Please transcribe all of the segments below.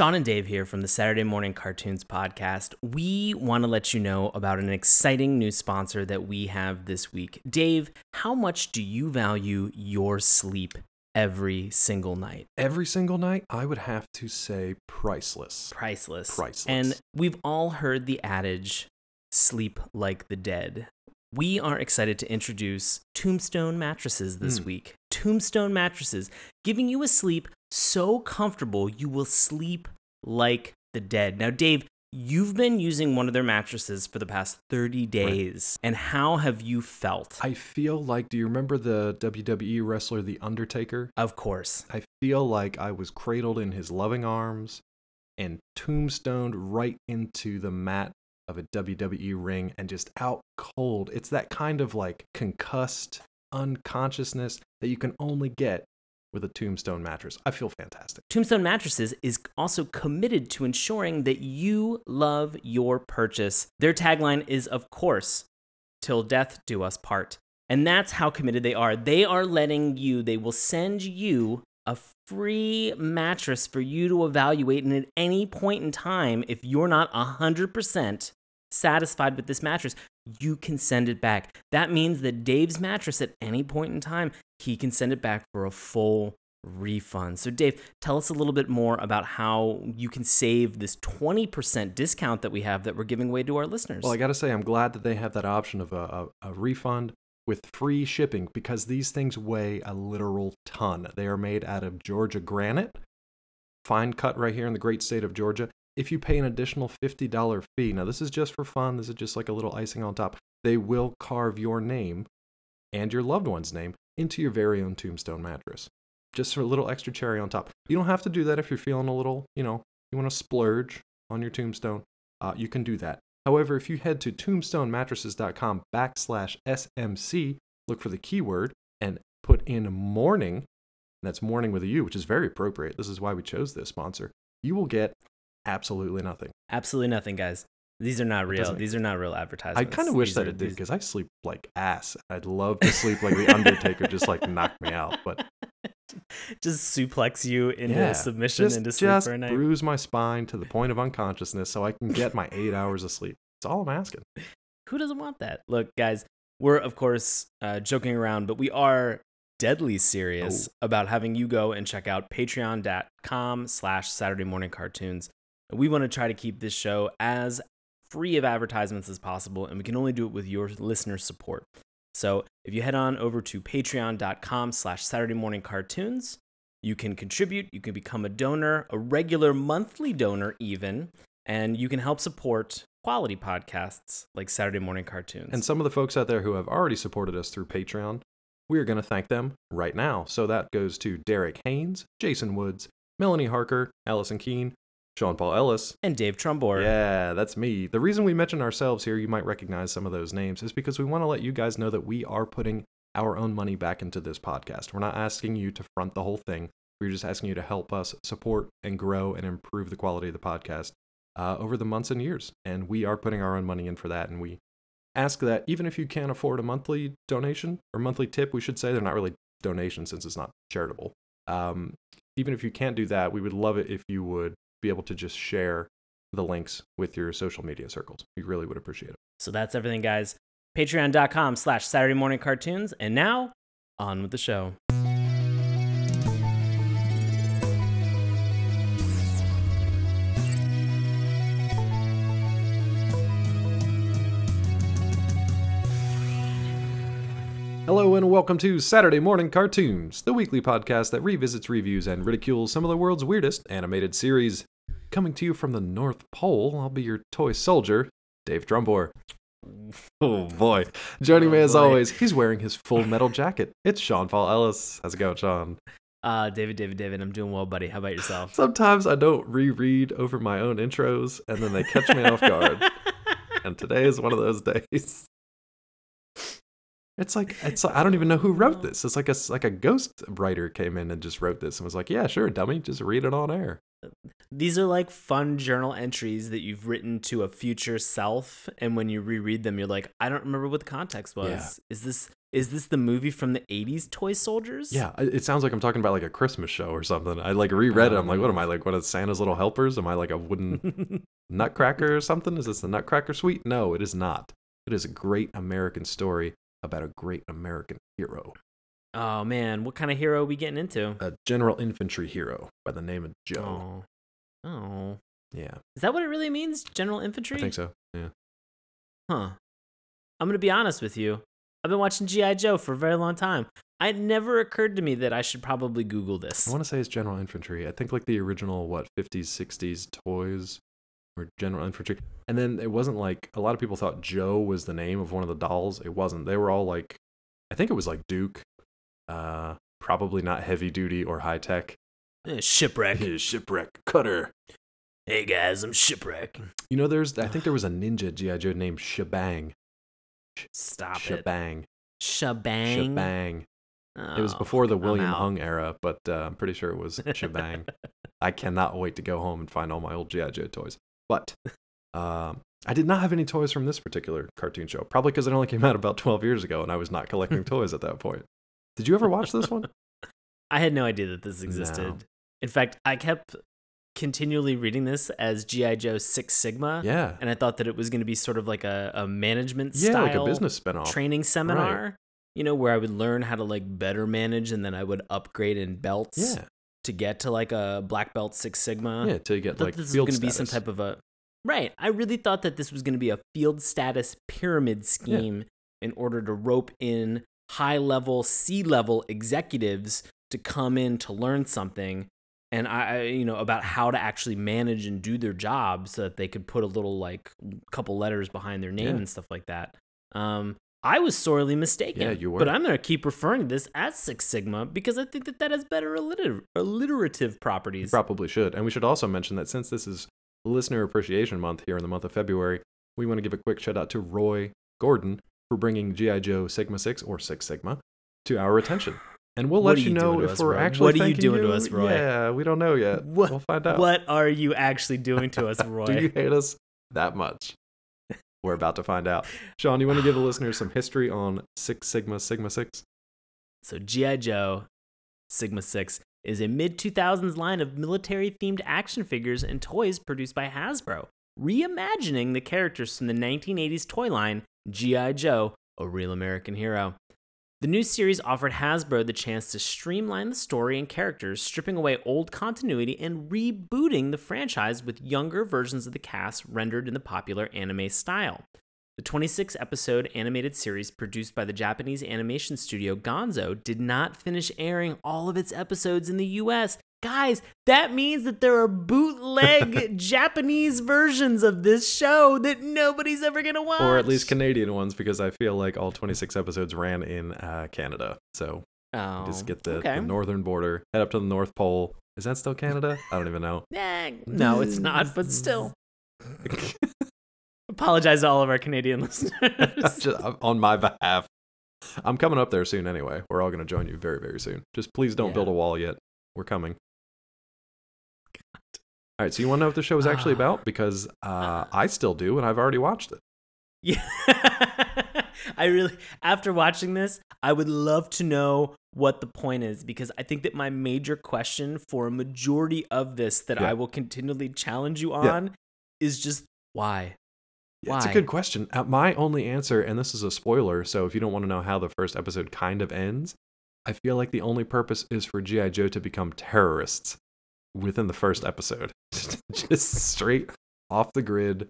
Sean and Dave here from the Saturday Morning Cartoons podcast. We want to let you know about an exciting new sponsor that we have this week. Dave, how much do you value your sleep every single night? Every single night, I would have to say priceless. Priceless. Priceless. And we've all heard the adage sleep like the dead. We are excited to introduce Tombstone mattresses this Mm. week. Tombstone mattresses, giving you a sleep so comfortable you will sleep like the dead. Now, Dave, you've been using one of their mattresses for the past 30 days. And how have you felt? I feel like, do you remember the WWE wrestler, The Undertaker? of course. I feel like I was cradled in his loving arms and tombstoned right into the mat of a WWE ring and just out cold. It's that kind of like concussed unconsciousness that you can only get with a tombstone mattress. I feel fantastic. Tombstone Mattresses is also committed to ensuring that you love your purchase. Their tagline is, of course, till death do us part. And that's how committed they are. They are letting you, they will send you a free mattress for you to evaluate. And at any point in time, if you're not 100% satisfied with this mattress, you can send it back. That means that Dave's mattress at any point in time, he can send it back for a full refund. So, Dave, tell us a little bit more about how you can save this 20% discount that we have that we're giving away to our listeners. Well, I got to say, I'm glad that they have that option of a, a, a refund with free shipping because these things weigh a literal ton. They are made out of Georgia granite, fine cut right here in the great state of Georgia. If you pay an additional $50 fee, now this is just for fun, this is just like a little icing on top, they will carve your name and your loved one's name into your very own tombstone mattress. Just for a little extra cherry on top. You don't have to do that if you're feeling a little, you know, you want to splurge on your tombstone. Uh, you can do that. However, if you head to tombstonemattresses.com backslash SMC, look for the keyword and put in morning, and that's morning with a U, which is very appropriate. This is why we chose this sponsor. You will get absolutely nothing. Absolutely nothing, guys. These are not real. These are not real advertisements. I kind of wish These that are- it did these- because I sleep like ass. I'd love to sleep like the Undertaker, just like knock me out. But just suplex you into yeah, submission just, into sleep just for a night. bruise my spine to the point of unconsciousness so I can get my eight hours of sleep. That's all I'm asking. Who doesn't want that? Look, guys, we're of course uh, joking around, but we are deadly serious Oh. about having you go and check out patreon.com slash Saturday morning cartoons. We want to try to keep this show as free of advertisements as possible, and we can only do it with your listener support. So if you head on over to patreon.com slash Saturday morning cartoons, you can contribute, you can become a donor, a regular monthly donor even, and you can help support quality podcasts like Saturday morning cartoons. And some of the folks out there who have already supported us through Patreon, we are going to thank them right now. So that goes to Derek Haynes, Jason Woods, Melanie Harker, Allison Keene, Sean Paul Ellis. and Dave Trumbore. Yeah, that's me. The reason we mention ourselves here, you might recognize some of those names, is because we want to let you guys know that we are putting our own money back into this podcast. We're not asking you to front the whole thing. We're just asking you to help us support and grow and improve the quality of the podcast uh, over the months and years. And we are putting our own money in for that. And we ask that even if you can't afford a monthly donation or monthly tip, we should say they're not really donations since it's not charitable. Um, even if you can't do that, we would love it if you would be able to just share the links with your social media circles. We really would appreciate it. So that's everything, guys. Patreon.com slash Saturday morning cartoons. And now, on with the show. Hello and welcome to Saturday Morning Cartoons, the weekly podcast that revisits, reviews, and ridicules some of the world's weirdest animated series. Coming to you from the North Pole, I'll be your toy soldier, Dave Trumbore. Oh boy. Joining me Oh, as boy. always, he's wearing his full metal jacket. It's Sean Paul Ellis. How's it going, Sean? Uh, David, David, David, I'm doing well, buddy. How about yourself? Sometimes I don't reread over my own intros and then they catch me off guard. And today is one of those days. It's like it's I don't even know who wrote this. It's like a like a ghost writer came in and just wrote this and was like, "Yeah, sure, dummy, just read it on air." These are like fun journal entries that you've written to a future self, and when you reread them, you're like, I don't remember what the context was. Yeah. Is this is this the movie from the '80s, Toy Soldiers? Yeah, it it sounds like I'm talking about like a Christmas show or something. I like reread it. I'm like, what am I um. like? One of Santa's little helpers? Am I like a wooden nutcracker or something? Is this the Nutcracker Suite? No, it is not. It is a great American story about a great American hero, oh man, what kind of hero are we getting into? a general infantry hero by the name of Joe. Oh, oh, Yeah, is that what it really means? General infantry? I think so. Yeah. Huh. I'm gonna be honest with you. I've been watching GI Joe for a very long time. It never occurred to me that I should probably Google this. I want to say it's general infantry. I think like the original what 50s 60s toys were general infantry. And then it wasn't like a lot of people thought Joe was the name of one of the dolls. It wasn't. They were all like I think it was like Duke. Uh probably not heavy duty or high tech. Eh, Shipwreck. Shipwreck cutter. hey guys, I'm Shipwreck. You know there's I think there was a ninja GI Joe named Shebang. Stop it. Shebang. Shebang. Shebang. It was Oh, before the William. Hung era, but uh, I'm pretty sure it was Shebang. I cannot wait to go home and find all my old GI Joe toys. But um, I did not have any toys from this particular cartoon show, probably because it only came out about 12 years ago, and I was not collecting toys at that point. Did you ever watch this one? I had no idea that this existed. No. In fact, I kept continually reading this as GI Joe Six Sigma, Yeah, and I thought that it was going to be sort of like a, a management yeah, style like a business spinoff. training seminar. You know, where I would learn how to like better manage, and then I would upgrade in belts Yeah, to get to like a black belt Six Sigma. yeah, to get like this was going to be some type of a right. I really thought that this was going to be a field status pyramid scheme in order to rope in high level, C level executives to come in to learn something, and I, I- you know, about how to actually manage and do their job so that they could put a little like couple letters behind their name Yeah. and stuff like that. Um, I was sorely mistaken. Yeah, you were. But I'm going to keep referring to this as Six Sigma because I think that that has better alliter- alliterative You properties. probably should. And we should also mention that since this is Listener Appreciation Month here in the month of February, we want to give a quick shout out to Roy Gordon for bringing G.I. Joe Sigma 6 or Six Sigma to our attention. And we'll What let you you know if us, we're Roy? actually What are you doing to us, Roy? Yeah, we don't know yet. What- We'll find out. What are you actually doing to us, Roy? Do you hate us that much? We're about to find out. Sean, you want to give the listeners some history on Six Sigma Sigma 6? So G.I. Joe Sigma 6 is a mid 2000s line of military themed action figures and toys produced by Hasbro, reimagining the characters from the 1980s toy line G.I. Joe, a real American hero. The new series offered Hasbro the chance to streamline the story and characters, stripping away old continuity and rebooting the franchise with younger versions of the cast rendered in the popular anime style. The 26 episode animated series produced by the Japanese animation studio Gonzo did not finish airing all of its episodes in the US. Guys, that means that there are bootleg Japanese versions of this show that nobody's ever gonna watch. Or at least Canadian ones, because I feel like all 26 episodes ran in uh, Canada. So oh, just get the, okay. the northern border, head up to the North Pole. Is that still Canada? I don't even know. Eh, no, it's not, but still. Apologize to all of our Canadian listeners. Just on my behalf. I'm coming up there soon anyway. We're all going to join you very, very soon. Just please don't Yeah. build a wall yet. We're coming. All right, so you want to know what the show is actually Ah. about? Because uh, I still do, and I've already watched it. Yeah. I really, after watching this, I would love to know what the point is because I think that my major question for a majority of this that Yeah. I will continually challenge you Yeah. on is just why? Yeah, It's a good question. Uh, my only answer, and this is a spoiler, so if you don't want to know how the first episode kind of ends, I feel like the only purpose is for G.I. Joe to become terrorists within the first episode. Just straight off the grid,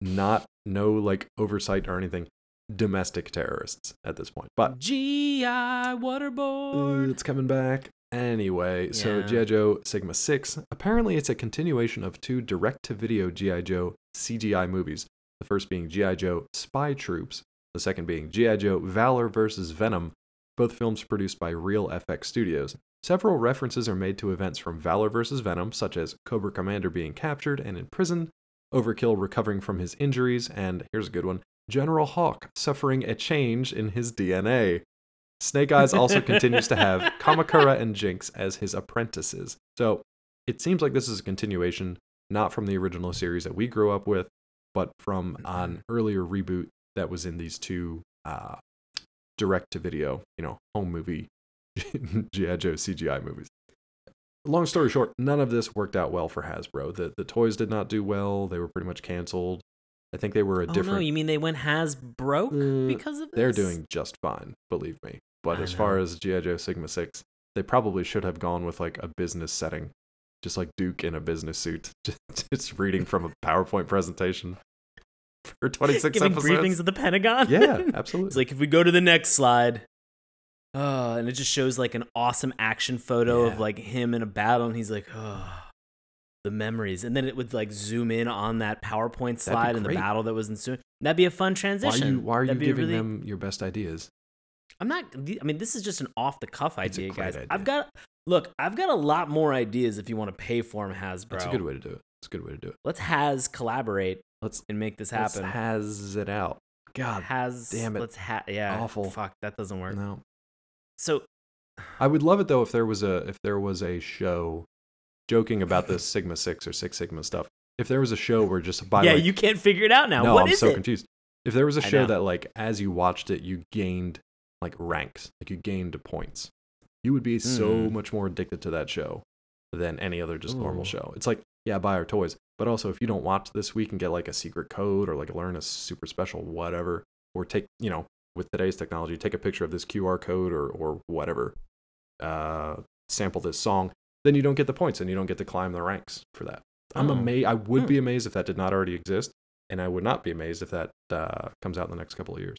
not no like oversight or anything. Domestic terrorists at this point. But GI waterboard. it's coming back. Anyway, so Yeah. G.I. Joe Sigma 6, apparently it's a continuation of two direct to video G.I. Joe CGI movies. The first being G.I. Joe Spy Troops, the second being G.I. Joe Valor vs. Venom, both films produced by Reel FX Studios. Several references are made to events from Valor vs. Venom, such as Cobra Commander being captured and imprisoned, Overkill recovering from his injuries, and here's a good one General Hawk suffering a change in his DNA. Snake Eyes also continues to have Kamakura and Jinx as his apprentices. So it seems like this is a continuation, not from the original series that we grew up with, but from an earlier reboot that was in these two uh, direct to video, you know, home movie G.I. Joe CGI movies. Long story short, none of this worked out well for Hasbro. The the toys did not do well. They were pretty much canceled. I think they were a Oh different no, you mean they went has broke Uh, because of this? they're doing just fine, believe me. But I as far as G.I. Joe Sigma 6, they probably should have gone with like a business setting, just like Duke in a business suit, just reading from a PowerPoint presentation for 26 giving episodes. briefings at the Pentagon. Yeah, absolutely. it's like if we go to the next slide, uh, and it just shows like an awesome action photo Yeah. of like him in a battle, and he's like, oh, the memories, and then it would like zoom in on that PowerPoint slide and the battle that was ensuing. That'd be a fun why are transition. you, why are you giving really- them your best ideas? I'm not. I mean, this is just an off the cuff idea, guys. idea. I've got look. I've got a lot more ideas if you want to pay for them, Hasbro. That's a good way to do it. It's a good way to do it. Let's has collaborate Let's, and make this let's happen. has it out. God, has damn it. Let's ha- yeah. Awful. Fuck, that doesn't work. no. So I would love it though if there was a if there was a show joking about this Sigma Six or Six Sigma stuff. If there was a show where just by yeah, like, you can't figure it out now. no, What I'm is so it? confused. If there was a I show know. that like as you watched it, you gained like ranks, like you gained points, you would be so Mm. much more addicted to that show than any other just normal Ooh. show. It's like yeah, buy our toys, but also if you don't watch this week and get like a secret code or like learn a super special whatever, or take you know with today's technology, take a picture of this QR code or or whatever, uh, sample this song, then you don't get the points and you don't get to climb the ranks for that. I'm Oh. amazed. I would Hmm. be amazed if that did not already exist, and I would not be amazed if that uh, comes out in the next couple of years.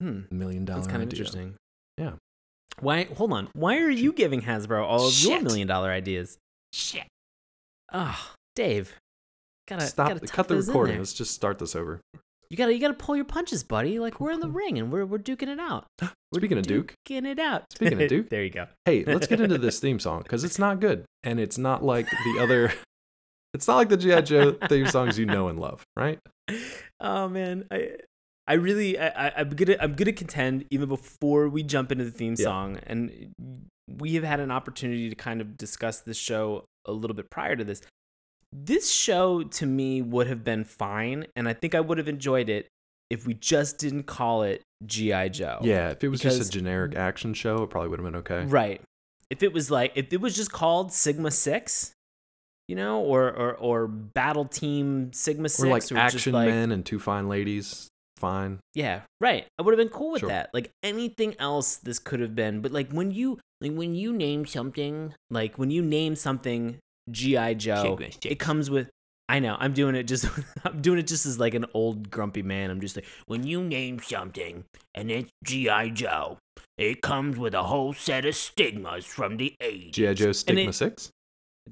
Hmm, Million dollar that's kind of interesting. Yeah. Why? Hold on. Why are you giving Hasbro all of your million dollar ideas? Shit. Oh, Dave. Gotta Stop. Gotta cut the recording. Let's just start this over. You gotta. You gotta pull your punches, buddy. Like we're in the ring and we're we're duking it out. We're Speaking of Duke, duking it out. Speaking of Duke. there you go. hey, let's get into this theme song because it's not good, and it's not like the other. It's not like the GI Joe theme songs you know and love, right? oh man, I I really I, I I'm gonna I'm gonna contend even before we jump into the theme Yeah. song, and we have had an opportunity to kind of discuss this show a little bit prior to this. This show to me would have been fine, and I think I would have enjoyed it if we just didn't call it GI Joe. Yeah, if it was just a generic action show, it probably would have been okay. Right. If it was like if it was just called Sigma Six, you know, or or or Battle Team Sigma Six, Or like just action like- men and two fine ladies, fine. Yeah, right. I would have been cool with Sure. that. Like anything else, this could have been. But like when you like when you name something, like when you name something GI Joe, it comes with. I know. I'm doing it just. I'm doing it just as like an old grumpy man. I'm just like when you name something and it's GI Joe, it comes with a whole set of stigmas from the '80s. GI Joe Stigma it- Six.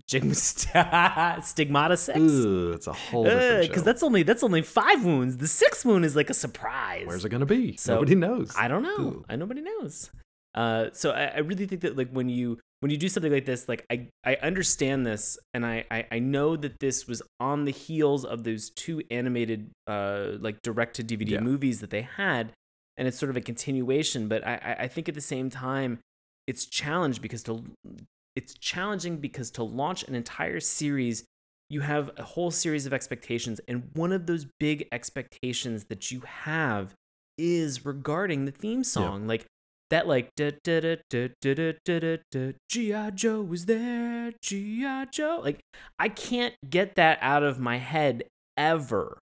Stigma- Stigmata Six. Ugh, it's a whole different show. Because that's only that's only five wounds. The sixth wound is like a surprise. Where's it gonna be? So, Nobody knows. I don't know. Ooh. I nobody knows. Uh, so I, I really think that like when you when you do something like this, like I I understand this, and I I, I know that this was on the heels of those two animated uh like direct to DVD Yeah. movies that they had, and it's sort of a continuation. But I I- I think at the same time, it's challenged because to it's challenging because to launch an entire series you have a whole series of expectations and one of those big expectations that you have is regarding the theme song like that like da da da da da da da da GI Joe was there GI Joe like I can't get that out of my head ever.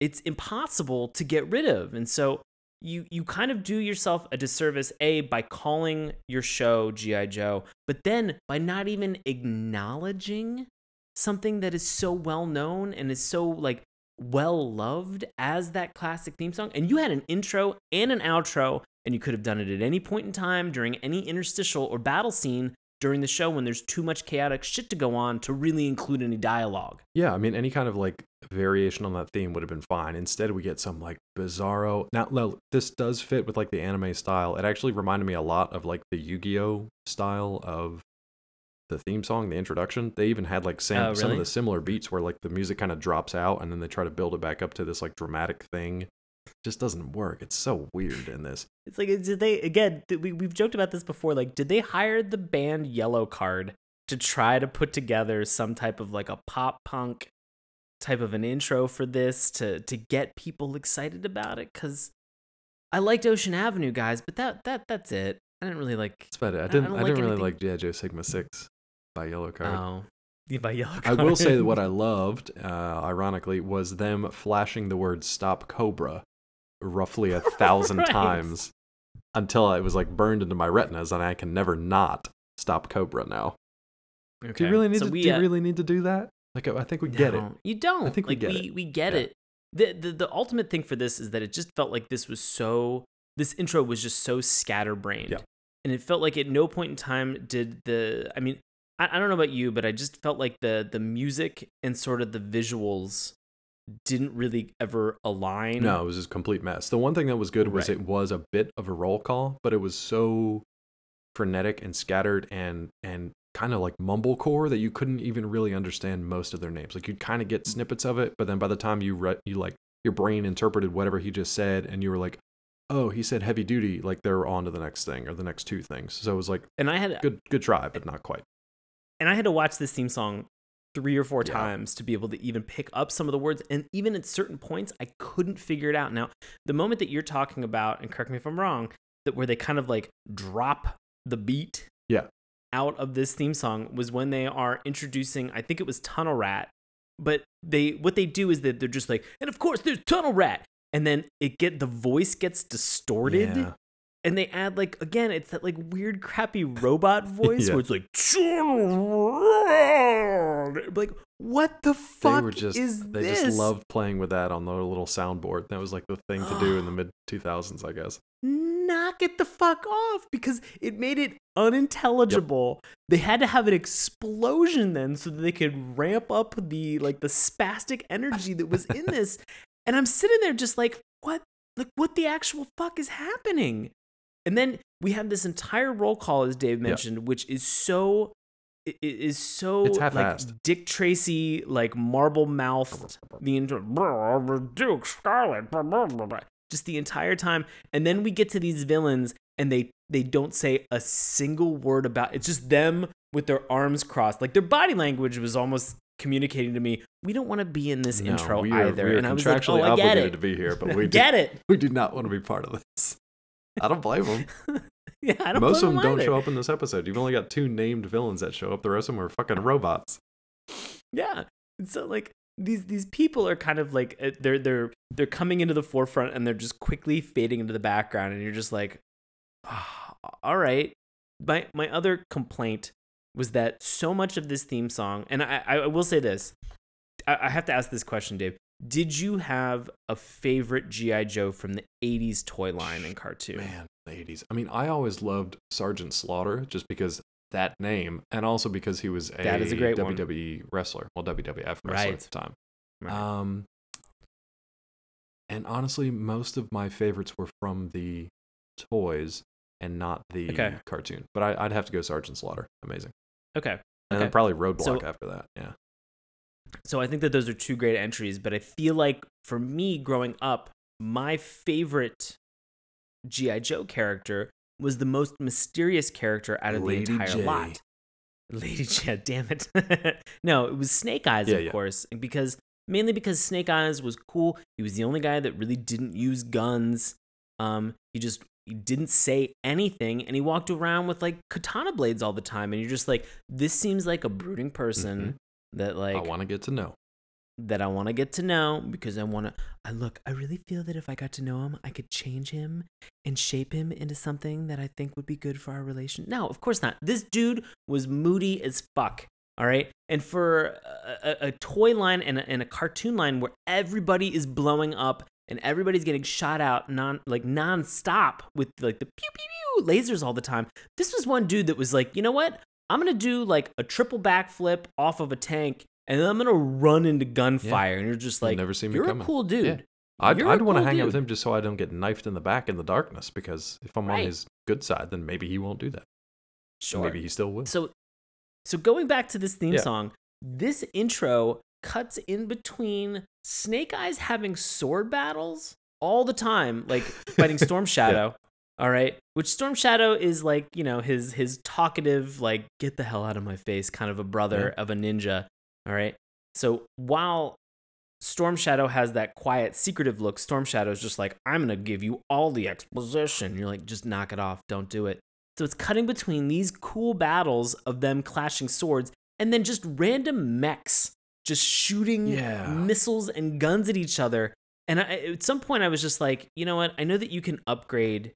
It's impossible to get rid of and so you you kind of do yourself a disservice a by calling your show GI Joe but then by not even acknowledging something that is so well known and is so like well loved as that classic theme song and you had an intro and an outro and you could have done it at any point in time during any interstitial or battle scene during the show when there's too much chaotic shit to go on to really include any dialogue Yeah, I mean, any kind of like variation on that theme would have been fine. Instead, we get some like bizarro. Now, no, this does fit with like the anime style. It actually reminded me a lot of like the Yu Gi Oh style of the theme song, the introduction. They even had like sam- Oh, some of the similar beats where like the music kind of drops out and then they try to build it back up to this like dramatic thing just doesn't work. It's so weird in this. It's like did they again? We we've joked about this before. Like, did they hire the band Yellowcard to try to put together some type of like a pop punk type of an intro for this to to get people excited about it? Because I liked Ocean Avenue, guys, but that that that's it. I didn't really like. It's better. I I didn't. don't I, like didn't really anything- like GI Joe Sigma Six by Yellowcard. Oh, yeah, by Yellowcard. I will say that what I loved, uh, ironically, was them flashing the word "Stop Cobra" roughly a thousand Right. times until it was like burned into my retinas, and I can never not stop Cobra now. Do you really need So to? we, do you uh, really need to do that? Like, I think we get it. You don't. I think we get we it. we get Yeah. it. The, the the ultimate thing for this is that it just felt like this was so this intro was just so scatterbrained. Yeah. And it felt like at no point in time did the I mean, I, I don't know about you, but I just felt like the the music and sort of the visuals didn't really ever align. No, it was just a complete mess. The one thing that was good was Right. it was a bit of a roll call, but it was so frenetic and scattered and and kind of like mumblecore that you couldn't even really understand most of their names. Like you'd kind of get mm. snippets of it, but then by the time you read, you like your brain interpreted whatever he just said, and you were like, "Oh, he said heavy duty." Like they're on to the next thing or the next two things. So it was like And I had good, good try, but not quite. And I had to watch this theme song three or four Yeah. times to be able to even pick up some of the words. And even at certain points, I couldn't figure it out. Now, the moment that you're talking about, and correct me if I'm wrong, that where they kind of like drop the beat Yeah. out of this theme song was when they are introducing, I think it was Tunnel Rat. But they what they do is that they're just like, and of course there's Tunnel Rat. And then it get the voice gets distorted Yeah. And they add like again it's that like weird crappy robot voice Yeah. where it's like like what the They fuck were just is they this just loved playing with that on their little soundboard. That was like the thing to do in the mid 2000s, I guess. knock it the fuck off because it made it unintelligible they had to have an explosion then so that they could ramp up the like the spastic energy that was in this and i'm sitting there just like what like what the actual fuck is happening and then we have this entire roll call as dave mentioned which is so it is so like. Dick Tracy like marble mouthed the intro Duke Scarlet just the entire time. And then we get to these villains and they they don't say a single word about it's just them with their arms crossed. Like their body language was almost communicating to me we don't want to be in this No, intro are, either. and I was like oh I get obligated it to be here, but we do, get it. we do not want to be part of this. I don't blame them. yeah I don't Most of blame them don't show up in this episode. You've only got two named villains that show up. The rest of them are fucking robots. Yeah. So like these these people are kind of like uh, they're they're they're coming into the forefront and they're just quickly fading into the background and you're just like "Ah, all right. My my other complaint was that so much of this theme song and I I will say this. I, I have to ask this question, Dave. Did you have a favorite GI Joe from the 80s toy line and cartoon? Man, the 80s. I mean, I always loved Sergeant Slaughter just because that name, and also because he was a, That is a great one. WWE wrestler. Well, WWF wrestler Right. at the time. Right. Um, and honestly, most of my favorites were from the toys and not the Okay. cartoon. But I, I'd have to go Sergeant Slaughter. Amazing. okay. And Okay. then probably Roadblock So- after that. Yeah. So I think that those are two great entries, but I feel like for me growing up, my favorite GI Joe character was the most mysterious character out of Lady the entire J. lot. Lady Jaye, damn it. no, it was Snake Eyes, Yeah, of yeah. course, because mainly because Snake Eyes was cool. He was the only guy that really didn't use guns. Um, he just he didn't say anything, and he walked around with like katana blades all the time. And you're just like, this seems like a brooding person that like I want to get to know. that I want to get to know because I want to. I look. I really feel that if I got to know him, I could change him and shape him into something that I think would be good for our relation. No, of course not. This dude was moody as fuck. All right, and for a, a, a toy line and a, and a cartoon line where everybody is blowing up and everybody's getting shot out non like nonstop with like the pew pew pew lasers all the time. This was one dude that was like, you know what? I'm gonna do like a triple backflip off of a tank, and then I'm gonna run into gunfire. And you're just You'll like, never see me you're a coming." cool dude. Yeah. I'd, I'd want to cool hang out with him just so I don't get knifed in the back in the darkness because if I'm on his good side, then maybe he won't do that. Sure. Maybe he still will. So, so going back to this theme Yeah. song, this intro cuts in between Snake Eyes having sword battles all the time, like fighting Storm Shadow. All right, which Storm Shadow is like you know his his talkative like get the hell out of my face kind of a brother of a ninja. All right, so while Storm Shadow has that quiet, secretive look. Storm Shadow is just like, I'm going to give you all the exposition. You're like, just knock it off. Don't do it. So it's cutting between these cool battles of them clashing swords and then just random mechs just shooting Yeah. missiles and guns at each other. And I, at some point, I was just like, you know what? I know that you can upgrade.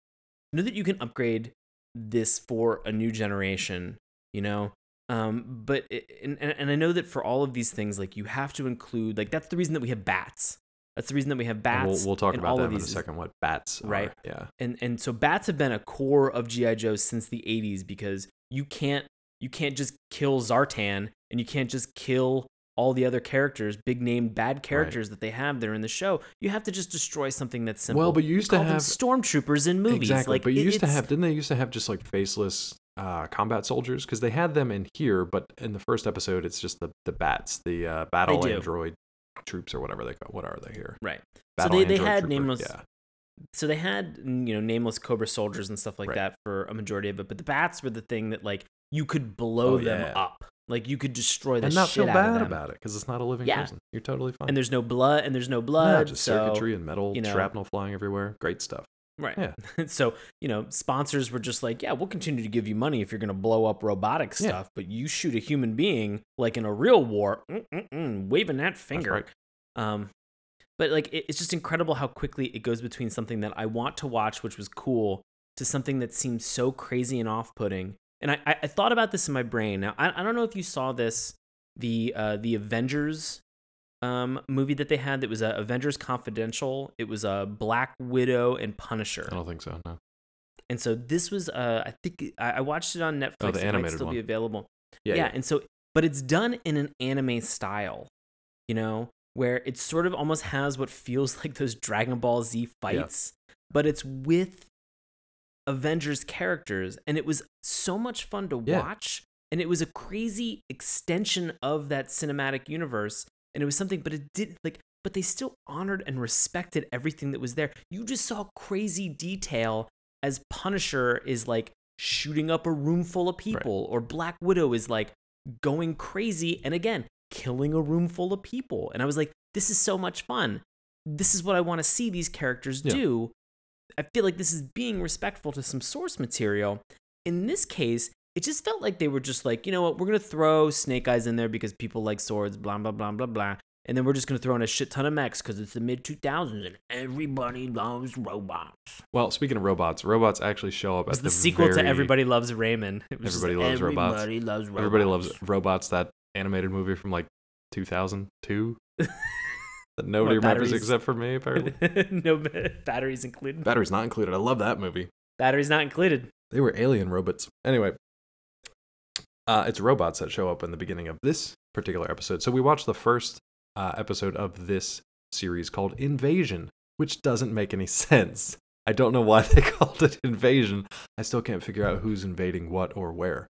Know that you can upgrade this for a new generation. You know, um, but it, and, and I know that for all of these things, like you have to include like that's the reason that we have bats. That's the reason that we have And bats. we'll, we'll talk about of in a second. What bats? are. Right. Yeah. And and so bats have been a core of GI Joe since the '80s because you can't you can't just kill Zartan and you can't just kill all the other characters, big name bad characters that they have there in the show. You have to just destroy something that's simple. Well, but you used to Call have stormtroopers in movies. exactly. Like but you it- used to have didn't they used to have just like faceless uh, combat soldiers because they had them in here, but in the first episode it's just the the bats, the uh, battle android troops or whatever they call. What are they here? right. So they, they had trooper, nameless Yeah. so they had you know nameless cobra soldiers and stuff like Right. that for a majority of it but the bats were the thing that like you could blow Oh, them yeah. up like you could destroy the And not feel bad about it because it's not a living Yeah. person. You're totally fine. and there's no blood and there's no yeah, blood just so, circuitry and metal you know- shrapnel flying everywhere. Great stuff. right Yeah. so you know sponsors were just like yeah we'll continue to give you money if you're going to blow up robotic Yeah. stuff but you shoot a human being like in a real war waving that finger right. Um, but like it, it's just incredible how quickly it goes between something that I want to watch, which was cool, to something that seems so crazy and off-putting. And I, I, thought about this in my brain. Now I, I don't know if you saw this, the uh, the Avengers um, movie that they had that was uh, Avengers Confidential. It was a uh, Black Widow and Punisher. I don't think so. No. And so this was uh, I think I, I watched it on Netflix. Oh, the it might animated still be available Yeah. yeah, yeah. and so but it's done in an anime style you know where it sort of almost has what feels like those dragon ball z fights but it's with avengers characters and it was so much fun to Yeah. watch and it was a crazy extension of that cinematic universe and it was something but it didn't like but they still honored and respected everything that was there. You just saw crazy detail as punisher is like shooting up a room full of people or black widow is like going crazy and again killing a room full of people. And i was like this is so much fun. This is what i want to see these characters Yeah. do i feel like this is being respectful to some source material. In this case it just felt like they were just like you know what? We're gonna throw snake eyes in there because people like swords blah blah blah blah blah and then we're just gonna throw in a shit ton of mechs because it's the mid 2000s and everybody loves robots. Well, speaking of robots, robots actually show up at the, the, sequel to everybody loves raymond. Was just Everybody Robots. everybody loves robots Everybody loves robots. That animated movie from like 2002 that nobody What, remembers except for me. Apparently, no batteries included. batteries not included. I love that movie. Batteries not included. They were alien robots. Anyway, uh, it's robots that show up in the beginning of this particular episode. So we watched the first uh, episode of this series called Invasion, which doesn't make any sense. I don't know why they called it Invasion. I still can't figure out who's invading what or where.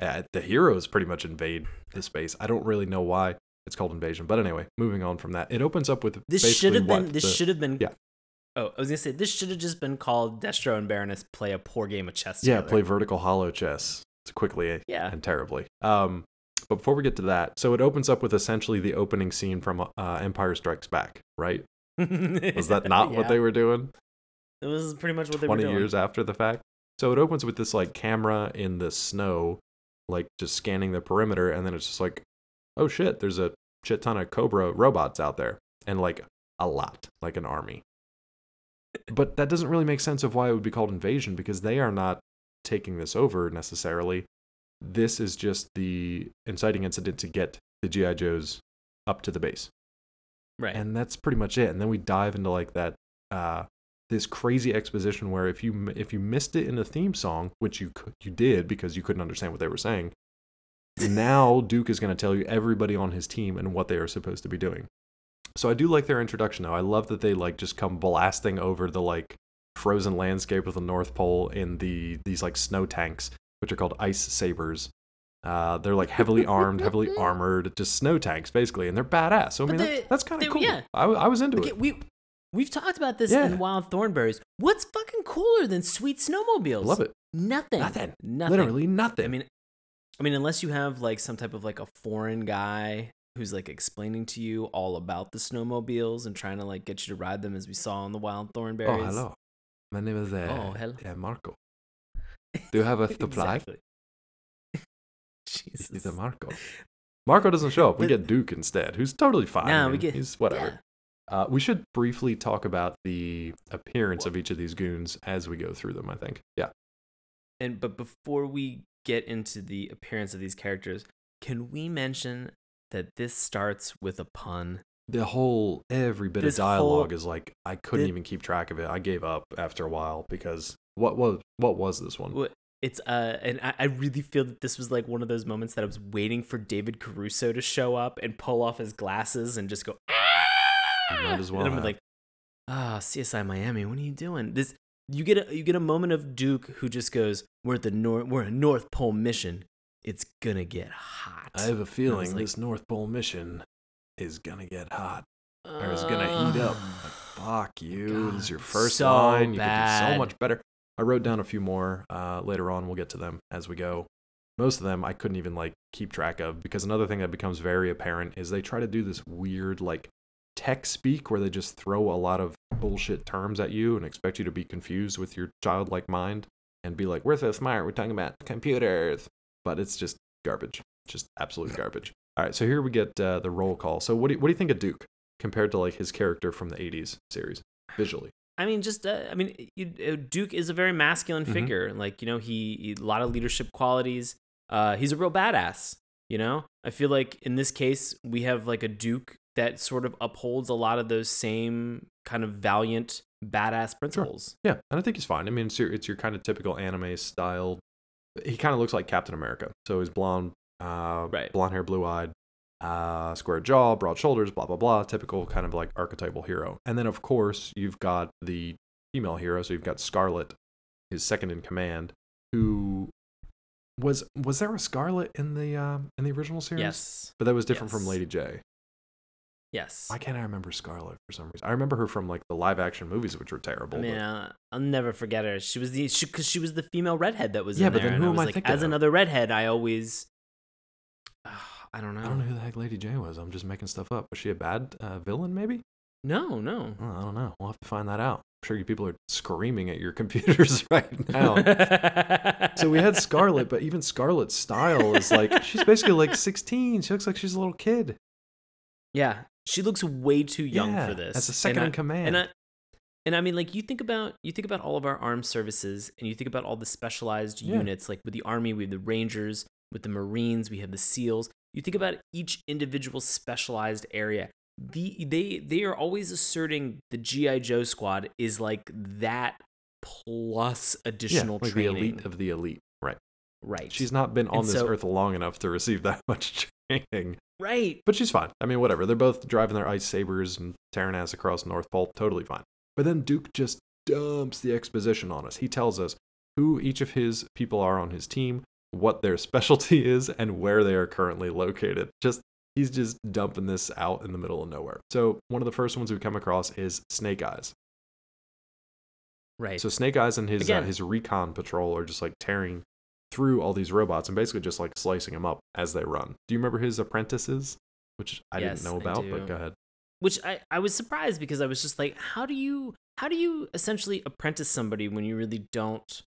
Uh, the heroes pretty much invade the space. I don't really know why it's called Invasion. But anyway, moving on from that, it opens up with This should have been. This should have been. yeah. Oh, I was gonna say this should have just been called Destro and Baroness play a poor game of chess. yeah, together. play vertical hollow chess quickly Yeah. and terribly. Um, but before we get to that, so it opens up with essentially the opening scene from uh, Empire Strikes Back, right? Was that not what they were doing It was pretty much what they were doing. 20 years after the fact? So it opens with this like camera in the snow, like just scanning the perimeter, and then it's just like, oh shit, there's a shit ton of Cobra robots out there, and like a lot, like an army. But that doesn't really make sense of why it would be called invasion because they are not taking this over necessarily. This is just the inciting incident to get the GI Joes up to the base Right. and that's pretty much it and then we dive into like that uh this crazy exposition where if you if you missed it in the theme song which you could you did because you couldn't understand what they were saying now duke is going to tell you everybody on his team and what they are supposed to be doing so i do like their introduction though i love that they like just come blasting over the like frozen landscape of the north pole in the these like snow tanks which are called ice sabers uh, they're like heavily armed, heavily armored, just snow tanks basically, and they're badass. So I mean, they- that, that's kind of cool. yeah. I, I was into Okay, it. we We've talked about this Yeah. in Wild Thornberrys. What's fucking cooler than sweet snowmobiles? Love it. Nothing. Nothing. Nothing. Literally nothing. I mean, I mean, unless you have like some type of like a foreign guy who's like explaining to you all about the snowmobiles and trying to like get you to ride them, as we saw on the Wild Thornberrys. oh, hello. My name is uh, Oh, hello. uh, Marco. Do you have a supply? exactly. He's a Marco. Marco doesn't show up. We get Duke instead, who's totally fine. Nah, I we get- he's whatever. Yeah. Uh, we should briefly talk about the appearance of each of these goons as we go through them. I think. Yeah. And but before we get into the appearance of these characters, can we mention that this starts with a pun? The whole every bit This of dialogue whole- is like I couldn't thi- even keep track of it. I gave up after a while because what was what was this one? It's uh, and I, I really feel that this was like one of those moments that I was waiting for David Caruso to show up and pull off his glasses and just go. Might as well And I'm have. like, ah, CSI Miami, what are you doing? This you get a you get a moment of Duke who just goes, "We're at the North, we're a North Pole mission. It's gonna get hot." I have a feeling like- this North Pole mission is gonna get hot. Or is gonna heat up. Like, fuck you. this is your God, first so line. You could do so much better. I wrote down a few more uh, later on. We'll get to them as we go. Most of them I couldn't even like keep track of because another thing that becomes very apparent is they try to do this weird like tech speak where they just throw a lot of bullshit terms at you and expect you to be confused with your childlike mind and be like, "We're so smart. We're talking about computers," but it's just garbage. Just absolute garbage. All right, so here we get uh, the roll call. So what do you, what do you think of Duke compared to like his character from the '80s series visually? I mean, just uh, I mean, you, uh, Duke is a very masculine Mhm. figure. Like you know, he, he a lot of leadership qualities. Uh, he's a real badass. You know, I feel like in this case we have like a Duke that sort of upholds a lot of those same kind of valiant badass principles. Yeah, and I think he's fine. I mean, it's your, it's your kind of typical anime style. He kind of looks like Captain America. So he's blonde, uh, Right. blonde hair, blue eyed, uh, square jaw, broad shoulders, blah blah blah. Typical kind of like archetypal hero. And then of course you've got the female hero. So you've got Scarlet, his second in command, who was was there a Scarlet in the um, in the original series? Yes. but that was different from Lady Jaye. Yes. Why can't I remember Scarlet for some reason? I remember her from like the live action movies, which were terrible. I mean, but- uh, I'll never forget her. She was the because she, was the female redhead that was Yeah, in but then who I am was I like, thinking as of? another redhead, I always, I don't know. I don't know who the heck Lady Jaye was. I'm just making stuff up. Was she a bad uh, villain, maybe? No, no. Oh, I don't know. We'll have to find that out. I'm sure you people are screaming at your computers right now. so we had Scarlet, but even Scarlet's style is like she's basically like 16. She looks like she's a little kid. Yeah, she looks way too young Yeah, for this. That's a second in command. And I, and I mean, like you think about you think about all of our armed services, and you think about all the specialized Yeah. units. Like with the army, we have the Rangers. With the Marines, we have the SEALs. You think about each individual specialized area. The they they are always asserting the GI Joe squad is like that plus yeah, additional like training. the elite of the elite. Right. right. She's not been on And this so- earth long enough to receive that much right. But she's fine. I mean, whatever. They're both driving their ice sabers and tearing ass across North Pole. Totally fine. But then Duke just dumps the exposition on us. He tells us who each of his people are on his team, what their specialty is, and where they are currently located. Just he's just dumping this out in the middle of nowhere. So one of the first ones we come across is Snake Eyes. Right. So Snake Eyes and his uh, his recon patrol are just like tearing through all these robots and basically just like slicing them up as they run. Do you remember his apprentices? Which I Yes, didn't know about, but go ahead. which I, I was surprised because I was just like, how do you how do you essentially apprentice somebody when you really don't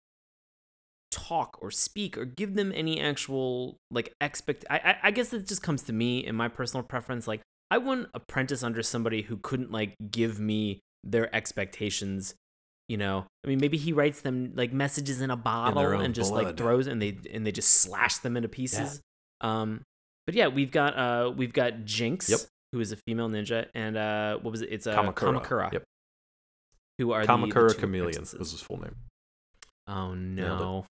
talk or speak or give them any actual like expect I, I I guess it just comes to me in my personal preference like I wouldn't apprentice under somebody who couldn't like give me their expectations you know I mean maybe he writes them like messages in a bottle own and just like throws and they and they just slash them into pieces um but yeah we've got uh we've got Jinx Yep. who is a female ninja and uh what was it it's a Kamakura. Kamakura, Yep. who are the- the, Kamakura two Chameleon was his full name. Oh no.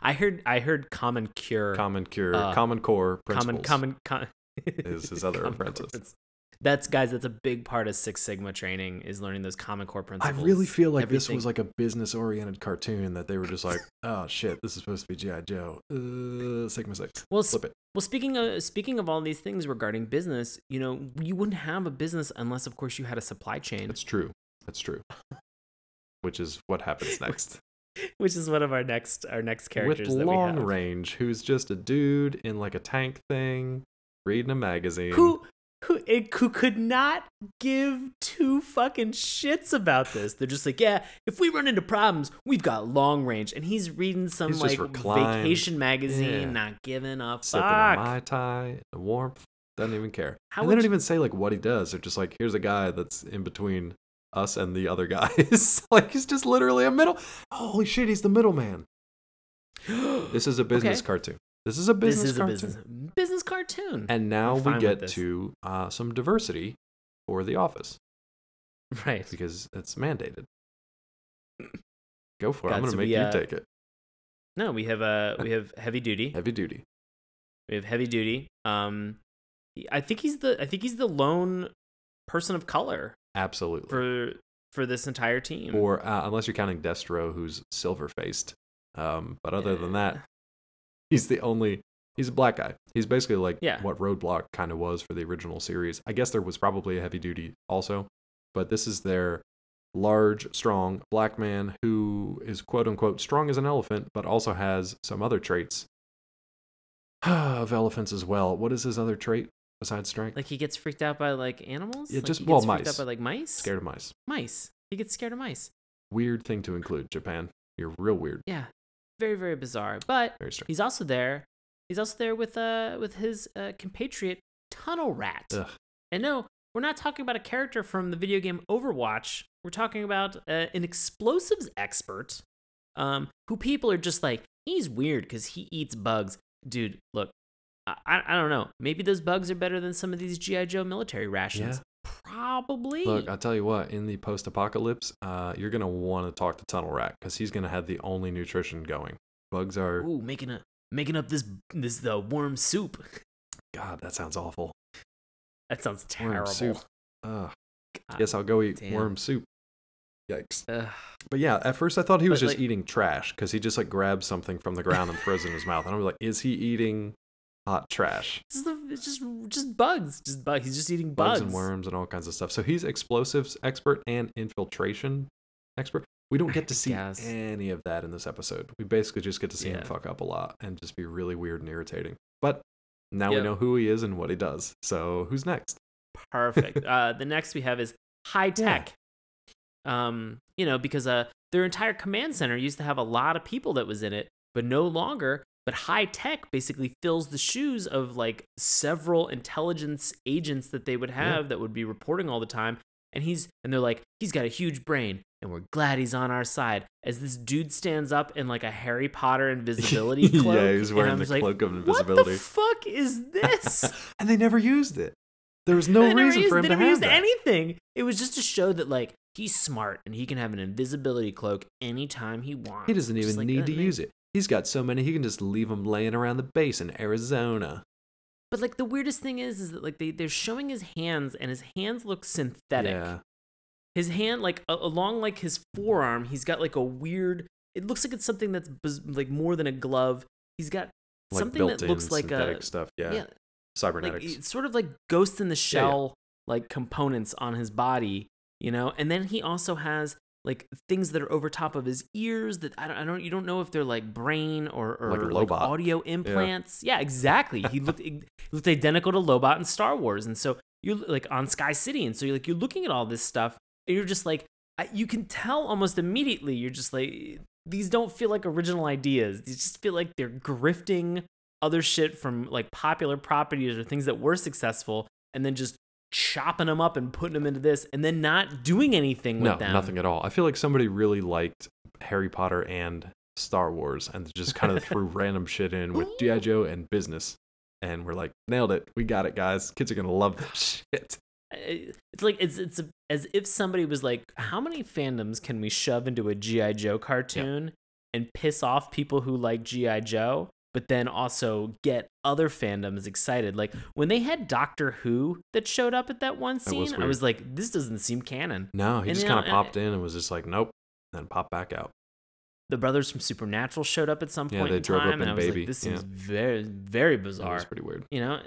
I heard I heard Common Cure. Common Cure, Uh, Common Core common Principles. common com- is his other apprentice. That's guys. That's a big part of Six Sigma training is learning those Common Core principles. I really feel like this was like a business oriented cartoon that they were just like, oh shit, this is supposed to be G.I. Joe. Uh, Sigma 6. well, Flip it. well. Speaking of speaking of all these things regarding business, you know, you wouldn't have a business unless, of course, you had a supply chain, That's true. That's true. Which is what happens next. which is one of our next our next characters With that long we have. range, who's just a dude in like a tank thing, reading a magazine. who who who could not give two fucking shits about this. They're just like, yeah, if we run into problems, we've got long range, and he's reading some He's like vacation magazine, Yeah. not giving a sipping a fuck. mai tai, the warmth, doesn't even care. How and they don't you- even say like what he does. They're just like, here's a guy that's in between us and the other guys. like he's just literally a middle. Holy shit, he's the middleman. This is a business Okay. cartoon. This is a this business is a cartoon. business business cartoon. And now I'm we get to uh, some diversity for the office right. because it's mandated. Go for it. I'm gonna to make be, you uh, take it. No, we have uh we have heavy duty. Heavy duty. We have heavy duty. Um, I think he's the I think he's the lone person of color Absolutely. for for this entire team. or uh, unless you're counting Destro, who's silver faced. Um, but other than that, he's the only. He's a black guy. He's basically like Yeah. what Roadblock kind of was for the original series. I guess there was probably a heavy duty also, but this is their large, strong black man who is quote unquote strong as an elephant, but also has some other traits of elephants as well. What is his other trait besides strength? Like he gets freaked out by like animals. Yeah, Like, just- he well, gets freaked mice. out by like mice. Scared of mice. mice. He gets scared of mice. Weird thing to include, Japan. You're real weird. Yeah, very very bizarre. But Very he's also there. He's also there with uh with his uh, compatriot Tunnel Rat. Ugh. And no, we're not talking about a character from the video game Overwatch. We're talking about uh, an explosives expert, um, who people are just like, he's weird because he eats bugs. Dude, look, I, I I don't know. Maybe those bugs are better than some of these GI Joe military rations. Yeah. Probably. Look, I'll tell you what, in the post apocalypse, uh, you're going to want to talk to Tunnel Rat because he's going to have the only nutrition going. Bugs are, Ooh, making a making up this this the worm soup. God, that sounds awful. That sounds terrible. Worm soup. God Guess I'll go eat damn. worm soup. Yikes. But yeah, at first I thought he was just like- eating trash because he just like grabs something from the ground and throws it in his mouth. And I was like, is he eating hot trash? This is the, it's just just bugs. Just bugs. He's just eating Bugs bugs. and worms and all kinds of stuff. So he's explosives expert and infiltration expert. We don't get to see any of that in this episode. We basically just get to see him fuck up a lot and just be really weird and irritating. But now we know who he is and what he does. So who's next? Perfect. uh, the next we have is high tech. Um, you know, because uh, their entire command center used to have a lot of people that was in it, but no longer. But high tech basically fills the shoes of like several intelligence agents that they would Yeah. have that would be reporting all the time. And he's and they're like, he's got a huge brain, and we're glad he's on our side. As this dude stands up in like a Harry Potter invisibility cloak, yeah, he's wearing the like, cloak of What invisibility. the fuck is this? and they never used it. There was no reason used, for him they to never have used that. anything. It was just to show that like he's smart and he can have an invisibility cloak anytime he wants. He doesn't even like need to thing. use it. He's got so many he can just leave them laying around the base in Arizona. But like the weirdest thing is, is that like they they're showing his hands and his hands look synthetic. Yeah. His hand like a- along like his forearm, he's got like a weird. It looks like it's something that's like more than a glove. He's got Like something that looks like a stuff. Yeah. yeah, like Cybernetics. it's sort of like Ghost in the Yeah, yeah. Shell like components on his body, you know. And then he also has like things that are over top of his ears that I don't, I don't you don't know if they're like brain or or Like a like audio implants. Yeah, exactly. He looked he looked identical to Lobot in Star Wars, and so you're like on Sky City, and so you're like you're looking at all this stuff, you're just like you can tell almost immediately. You're just like these don't feel like original ideas. These just feel like they're grifting other shit from like popular properties or things that were successful, and then just chopping them up and putting them into this, and then not doing anything with no, them. nothing at all. I feel like somebody really liked Harry Potter and Star Wars and just kind of threw random shit in with G.I. Joe and business. And we're like, nailed it. We got it, guys. Kids are going to love this shit. It's like it's it's as if somebody was like, "How many fandoms can we shove into a GI Joe cartoon and piss off people who like GI Joe, but then also get other fandoms excited. Like when they had Doctor Who that showed up at that one was scene, I was like, this doesn't seem canon. No, he And, just kind of popped in and was just like, nope, then popped back out. The brothers from Supernatural showed up at some Yeah, point they in drove up time, in and I was Baby, like, this yeah. seems very, very bizarre. was pretty weird. you know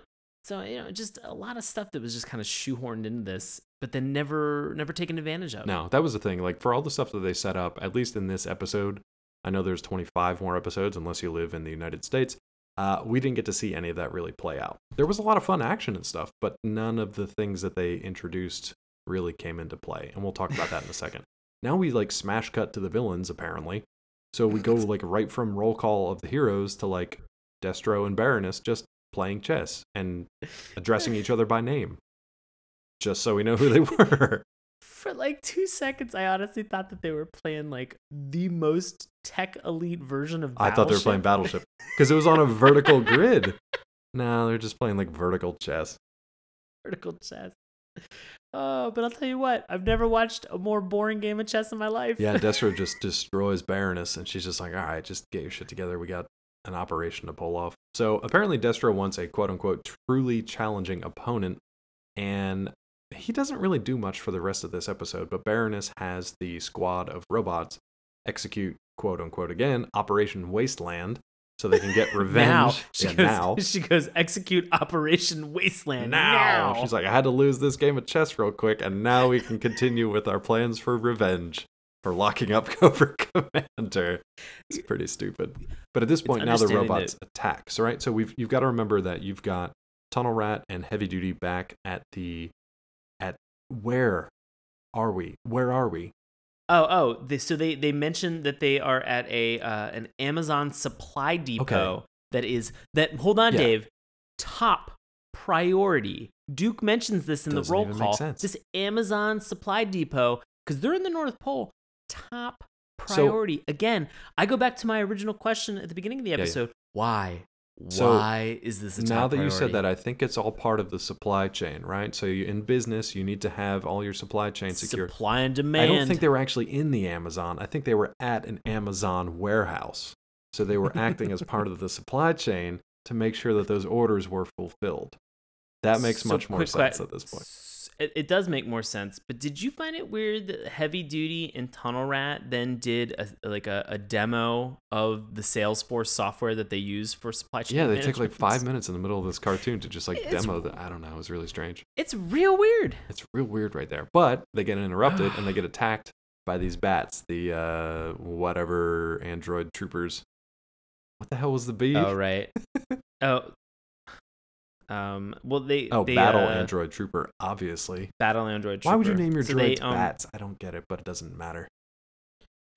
so you know just a lot of stuff that was just kind of shoehorned into this but then never never taken advantage of No, that was the thing. Like for all the stuff that they set up, at least in this episode, I know there's 25 more episodes unless you live in the United States. Uh, we didn't get to see any of that really play out. There was a lot of fun action and stuff, but none of the things that they introduced really came into play. And we'll talk about that in a second. Now we like smash cut to the villains apparently. So we go like right from roll call of the heroes to like Destro and Baroness just playing chess and addressing each other by name. Just so we know who they were. for like two seconds i honestly thought that they were playing like the most tech elite version of I thought they were playing Battleship. Battleship because it was on a vertical grid. No, they're just playing like vertical chess. vertical chess oh but i'll tell you what i've never watched a more boring game of chess in my life Yeah, Destro just destroys Baroness, and she's just like, "All right, just get your shit together. We got an operation to pull off." So apparently, Destro wants a quote unquote truly challenging opponent, and he doesn't really do much for the rest of this episode. But Baroness has the squad of robots execute quote unquote again Operation Wasteland, so they can get revenge. now she, yeah, goes, now. she goes execute operation wasteland now. now She's like, I had to lose this game of chess real quick, and now we can continue with our plans for revenge for locking up Cobra Commander. It's pretty stupid. But at this point, now the robots attack. So right, so we've you've got to remember that you've got Tunnel Rat and Heavy Duty back at the at where are we? Where are we? Oh, oh. They, so they they mentioned that they are at a uh, an Amazon supply depot that is that. Hold on, Yeah. Dave. Top priority. Duke mentions this in Doesn't the roll call. This Amazon supply depot because they're in the North Pole. Top So- priority. Again, I go back to my original question at the beginning of the yeah. episode. Why? So, Why is this a top now that you said that, I think it's all part of the supply chain, right? So you, in business, you need to have all your supply chain secure. supply and demand. I don't think they were actually in the Amazon. I think they were at an Amazon warehouse. So they were acting as part of the supply chain to make sure that those orders were fulfilled. That makes So much more sense que- at this point. It, it does make more sense, but did you find it weird that Heavy Duty and Tunnel Rat then did a, like a, a demo of the Salesforce software that they use for supply chain? Yeah, they take like five minutes in the middle of this cartoon to just like It's- demo that. I don't know. It was really strange. It's real weird. It's real weird right there. But they get interrupted and they get attacked by these bats, the uh, whatever android troopers. What the hell was the B? Oh right. oh. Um. Well, they Oh, they, battle uh, android trooper, obviously. battle android. Trooper. Why would you name your So they, um, bats? I don't get it, but it doesn't matter.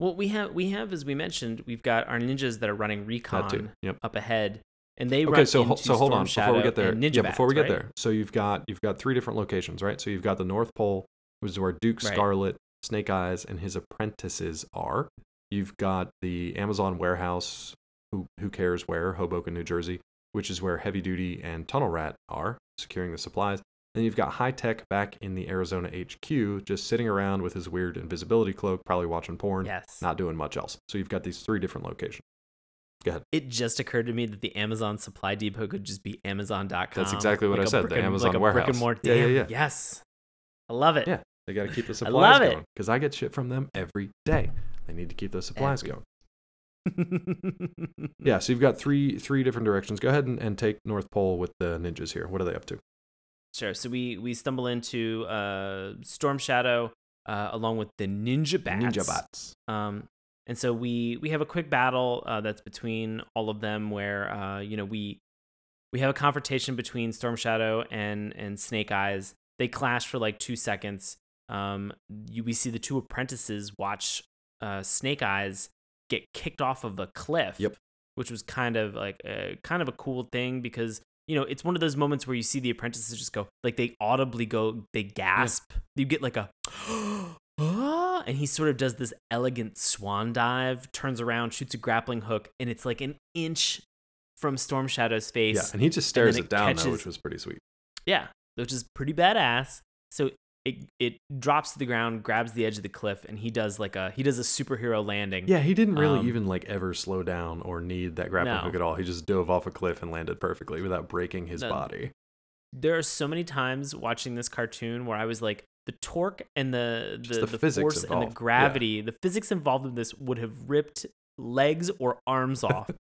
Well, we have we have as we mentioned, we've got our ninjas that are running recon. Yep. up ahead, and they Okay, run so ho- so hold on Storm before we Shadow get there. yeah, before we Bats, get right? there. So you've got you've got three different locations, right? So you've got the North Pole, which is where Duke Right. Scarlet, Snake Eyes, and his apprentices are. You've got the Amazon warehouse, who who cares where, Hoboken, New Jersey, which is where Heavy Duty and Tunnel Rat are securing the supplies. Then you've got High Tech back in the Arizona HQ, just sitting around with his weird invisibility cloak, probably watching porn, Yes. not doing much else. So you've got these three different locations. Go ahead. It just occurred to me that the Amazon supply depot could just be Amazon.com. That's exactly what like I said, the and- Amazon like a warehouse. Brick and mortar. Yeah, yeah, yeah. Yes. I love it. Yeah. They got to keep the supplies I love it. going because I get shit from them every day. They need to keep those supplies Every- going. Yeah, so you've got three three different directions. Go ahead and, and take North Pole with the ninjas here. What are they up to? Sure. So we we stumble into uh, Storm Shadow uh, along with the Ninja Bats. Ninja bots. Um, and so we we have a quick battle uh, that's between all of them, where uh, you know we we have a confrontation between Storm Shadow and and Snake Eyes. They clash for like two seconds. Um, you, we see the two apprentices watch uh, Snake Eyes get kicked off of a cliff. Yep. Which was kind of like a, kind of a cool thing because you know it's one of those moments where you see the apprentices just go like they audibly go they gasp. You get like a "Ah," and he sort of does this elegant swan dive, turns around, shoots a grappling hook, and it's like an inch from Storm Shadow's face. Yeah, and he just stares it it down though, which was pretty sweet. Yeah, which is pretty badass. So it it drops to the ground, grabs the edge of the cliff, and he does like a he does a superhero landing. Yeah, he didn't really Um, even like ever slow down or need that grappling No. hook at all. He just dove off a cliff and landed perfectly without breaking his No. body. There are so many times watching this cartoon where I was like, the torque and the the, the the, force and involved. the Yeah. gravity, the physics involved in this would have ripped legs or arms off,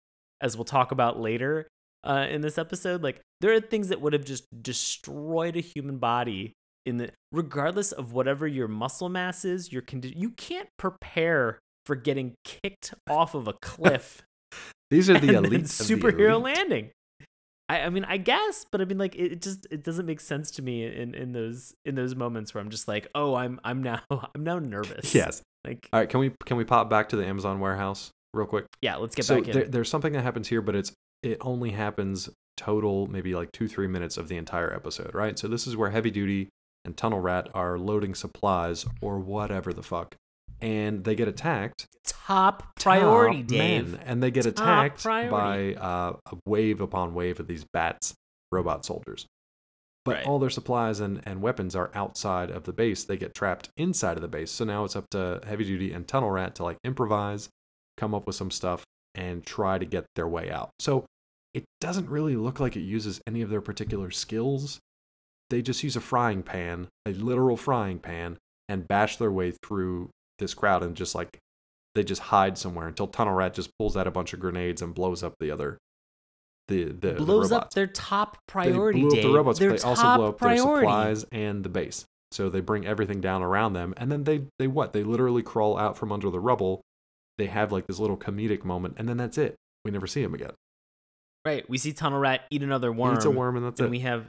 as we'll talk about later uh, in this episode. Like there are things that would have just destroyed a human body in the regardless of whatever your muscle mass is, your condi- you can't prepare for getting kicked off of a cliff These are the elite of the superhero elite. landing. I, I mean, I guess, but I mean, like, it, it just it doesn't make sense to me in, in those in those moments where I'm just like, oh, I'm I'm now I'm now nervous. Yes. Like, All right, can we can we pop back to the Amazon warehouse real quick? yeah, let's get so back in. there, there's something that happens here, but it's it only happens total maybe like two three minutes of the entire episode, right? So this is where Heavy Duty and Tunnel Rat are loading supplies or whatever the fuck, and they get attacked. Top priority, Top Dave. men, and they get Top attacked priority. by uh, a wave upon wave of these bats, robot soldiers. But Right. all their supplies and, and weapons are outside of the base. They get trapped inside of the base. So now it's up to Heavy Duty and Tunnel Rat to like improvise, come up with some stuff, and try to get their way out. So it doesn't really look like it uses any of their particular skills. They just use a frying pan, a literal frying pan, and bash their way through this crowd and just like they just hide somewhere until Tunnel Rat just pulls out a bunch of grenades and blows up the other the the, the Blows up their top priority, They blew up the robots, their but they also blow up priority. their supplies and the base. So they bring everything down around them, and then they they what? They literally crawl out from under the rubble. They have like this little comedic moment, and then that's it. We never see him again. Right. We see Tunnel Rat eat another worm. eats a worm, and that's it. and it. we have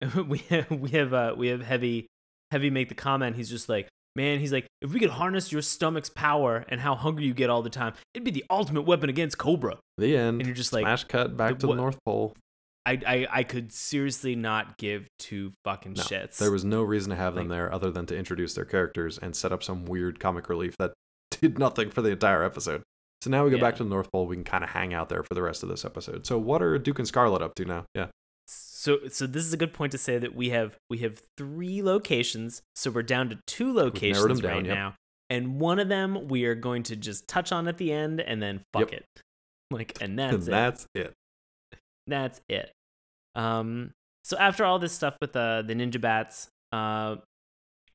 we have we have uh we have heavy heavy make the comment he's just like man he's like if we could harness your stomach's power and how hungry you get all the time it'd be the ultimate weapon against cobra the end. and you're just like Smash cut back to what- the North Pole. I, I i could seriously not give two fucking No, shits There was no reason to have them there other than to introduce their characters and set up some weird comic relief that did nothing for the entire episode. So now we go back to the North Pole. We can kind of hang out there for the rest of this episode. So what are Duke and Scarlet up to now? Yeah. So so this is a good point to say that we have we have three locations so we're down to two locations down, right yep. now and one of them we are going to just touch on at the end and then fuck Yep. it like and that's and it that's it. that's it. Um, so after all this stuff with the the ninja bats, uh,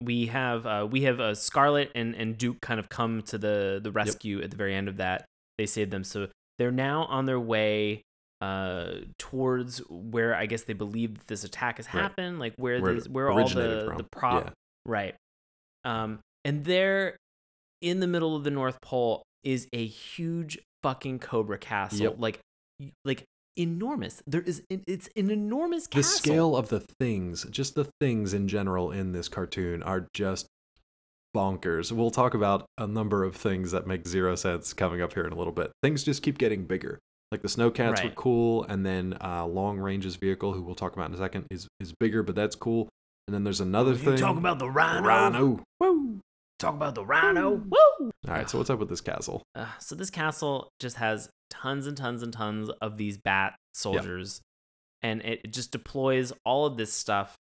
we have uh, we have uh, Scarlet and and Duke kind of come to the the rescue at the very end of that. They save them, so they're now on their way uh towards where I guess they believe that this attack has Right. happened, like where Where these where all the from. the prop Yeah. right. Um, and there in the middle of the North Pole is a huge fucking Cobra castle, Yep. like like enormous. There is it's an enormous The scale of the things, just the things in general in this cartoon are just bonkers. We'll talk about a number of things that make zero sense coming up here in a little bit. Things just keep getting bigger. Like the snowcats were cool, and then uh, Long Range's vehicle, who we'll talk about in a second, is is bigger, but that's cool. And then there's another You thing. talk about the the rhino. rhino. Woo! Talk about the rhino. Woo! All right, so what's up with this castle? Uh, so this castle just has tons and tons and tons of these bat soldiers, and it just deploys all of this stuff.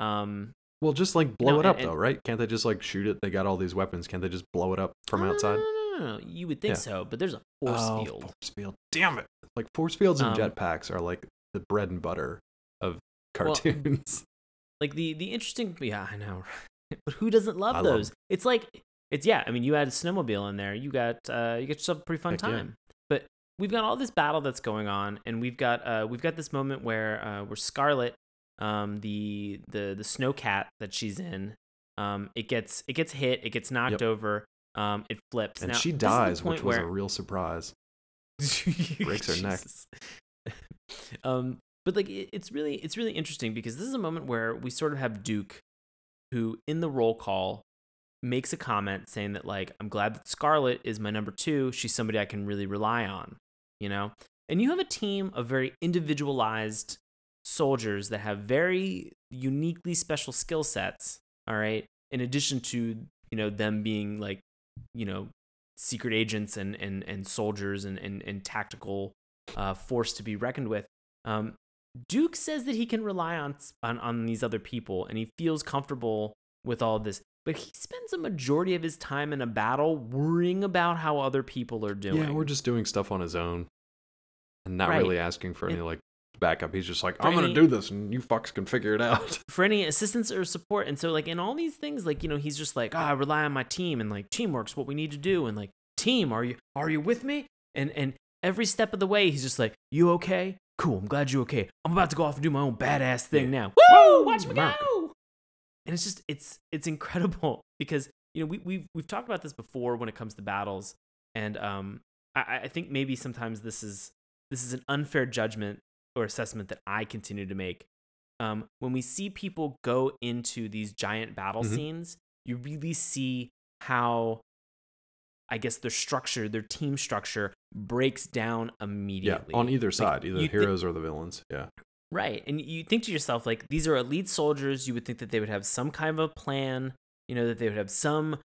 Um, Well, just like blow No, it up and- though, right? Can't they just like shoot it? They got all these weapons. Can't they just blow it up from outside? No, no, no, no, You would think Yeah. so, but there's a force oh, field. Force field. Damn it! Like force fields and Um, jetpacks are like the bread and butter of Well, cartoons. like the the interesting yeah i know but who doesn't love I love those it's like it's yeah i mean you add a snowmobile in there you got uh you get yourself a pretty fun Heck yeah. time but we've got all this battle that's going on and we've got uh we've got this moment where uh where scarlet um the the the snow cat that she's in um it gets it gets hit it gets knocked Yep. over um it flips and Now, she this is the dies, which was where- a real surprise. breaks her neck. Um, but like it, it's really it's really interesting because this is a moment where we sort of have Duke, who in the roll call makes a comment saying that like I'm glad that Scarlet is my number two. She's somebody I can really rely on, you know. And you have a team of very individualized soldiers that have very uniquely special skill sets. All right, in addition to you know them being like you know secret agents and and and soldiers and and, and tactical uh, force to be reckoned with. Um, Duke says that he can rely on, on on these other people, and he feels comfortable with all this. But he spends a majority of his time in a battle worrying about how other people are doing. Yeah, we're just doing stuff on his own and not Right. really asking for any And- like backup. He's just like, I'm gonna do this, and you fucks can figure it out. for any assistance or support. And so, like, in all these things, like, you know, he's just like, ah, I rely on my team and like teamwork's what we need to do. And like, team, are you are you with me? And and every step of the way, he's just like, You okay? Cool, I'm glad you're okay. I'm about to go off and do my own badass thing now. Woo! Watch me America. go! And it's just it's it's incredible because you know we we've we've talked about this before when it comes to battles, and um I, I think maybe sometimes this is this is an unfair judgment or assessment that I continue to make. Um, when we see people go into these giant battle Mhm. scenes, you really see how I guess their structure, their team structure breaks down immediately. yeah, on either Like, side, either the heroes or the villains. Yeah, Right. And you think to yourself, like, these are elite soldiers. You would think that they would have some kind of a plan, you know, that they would have some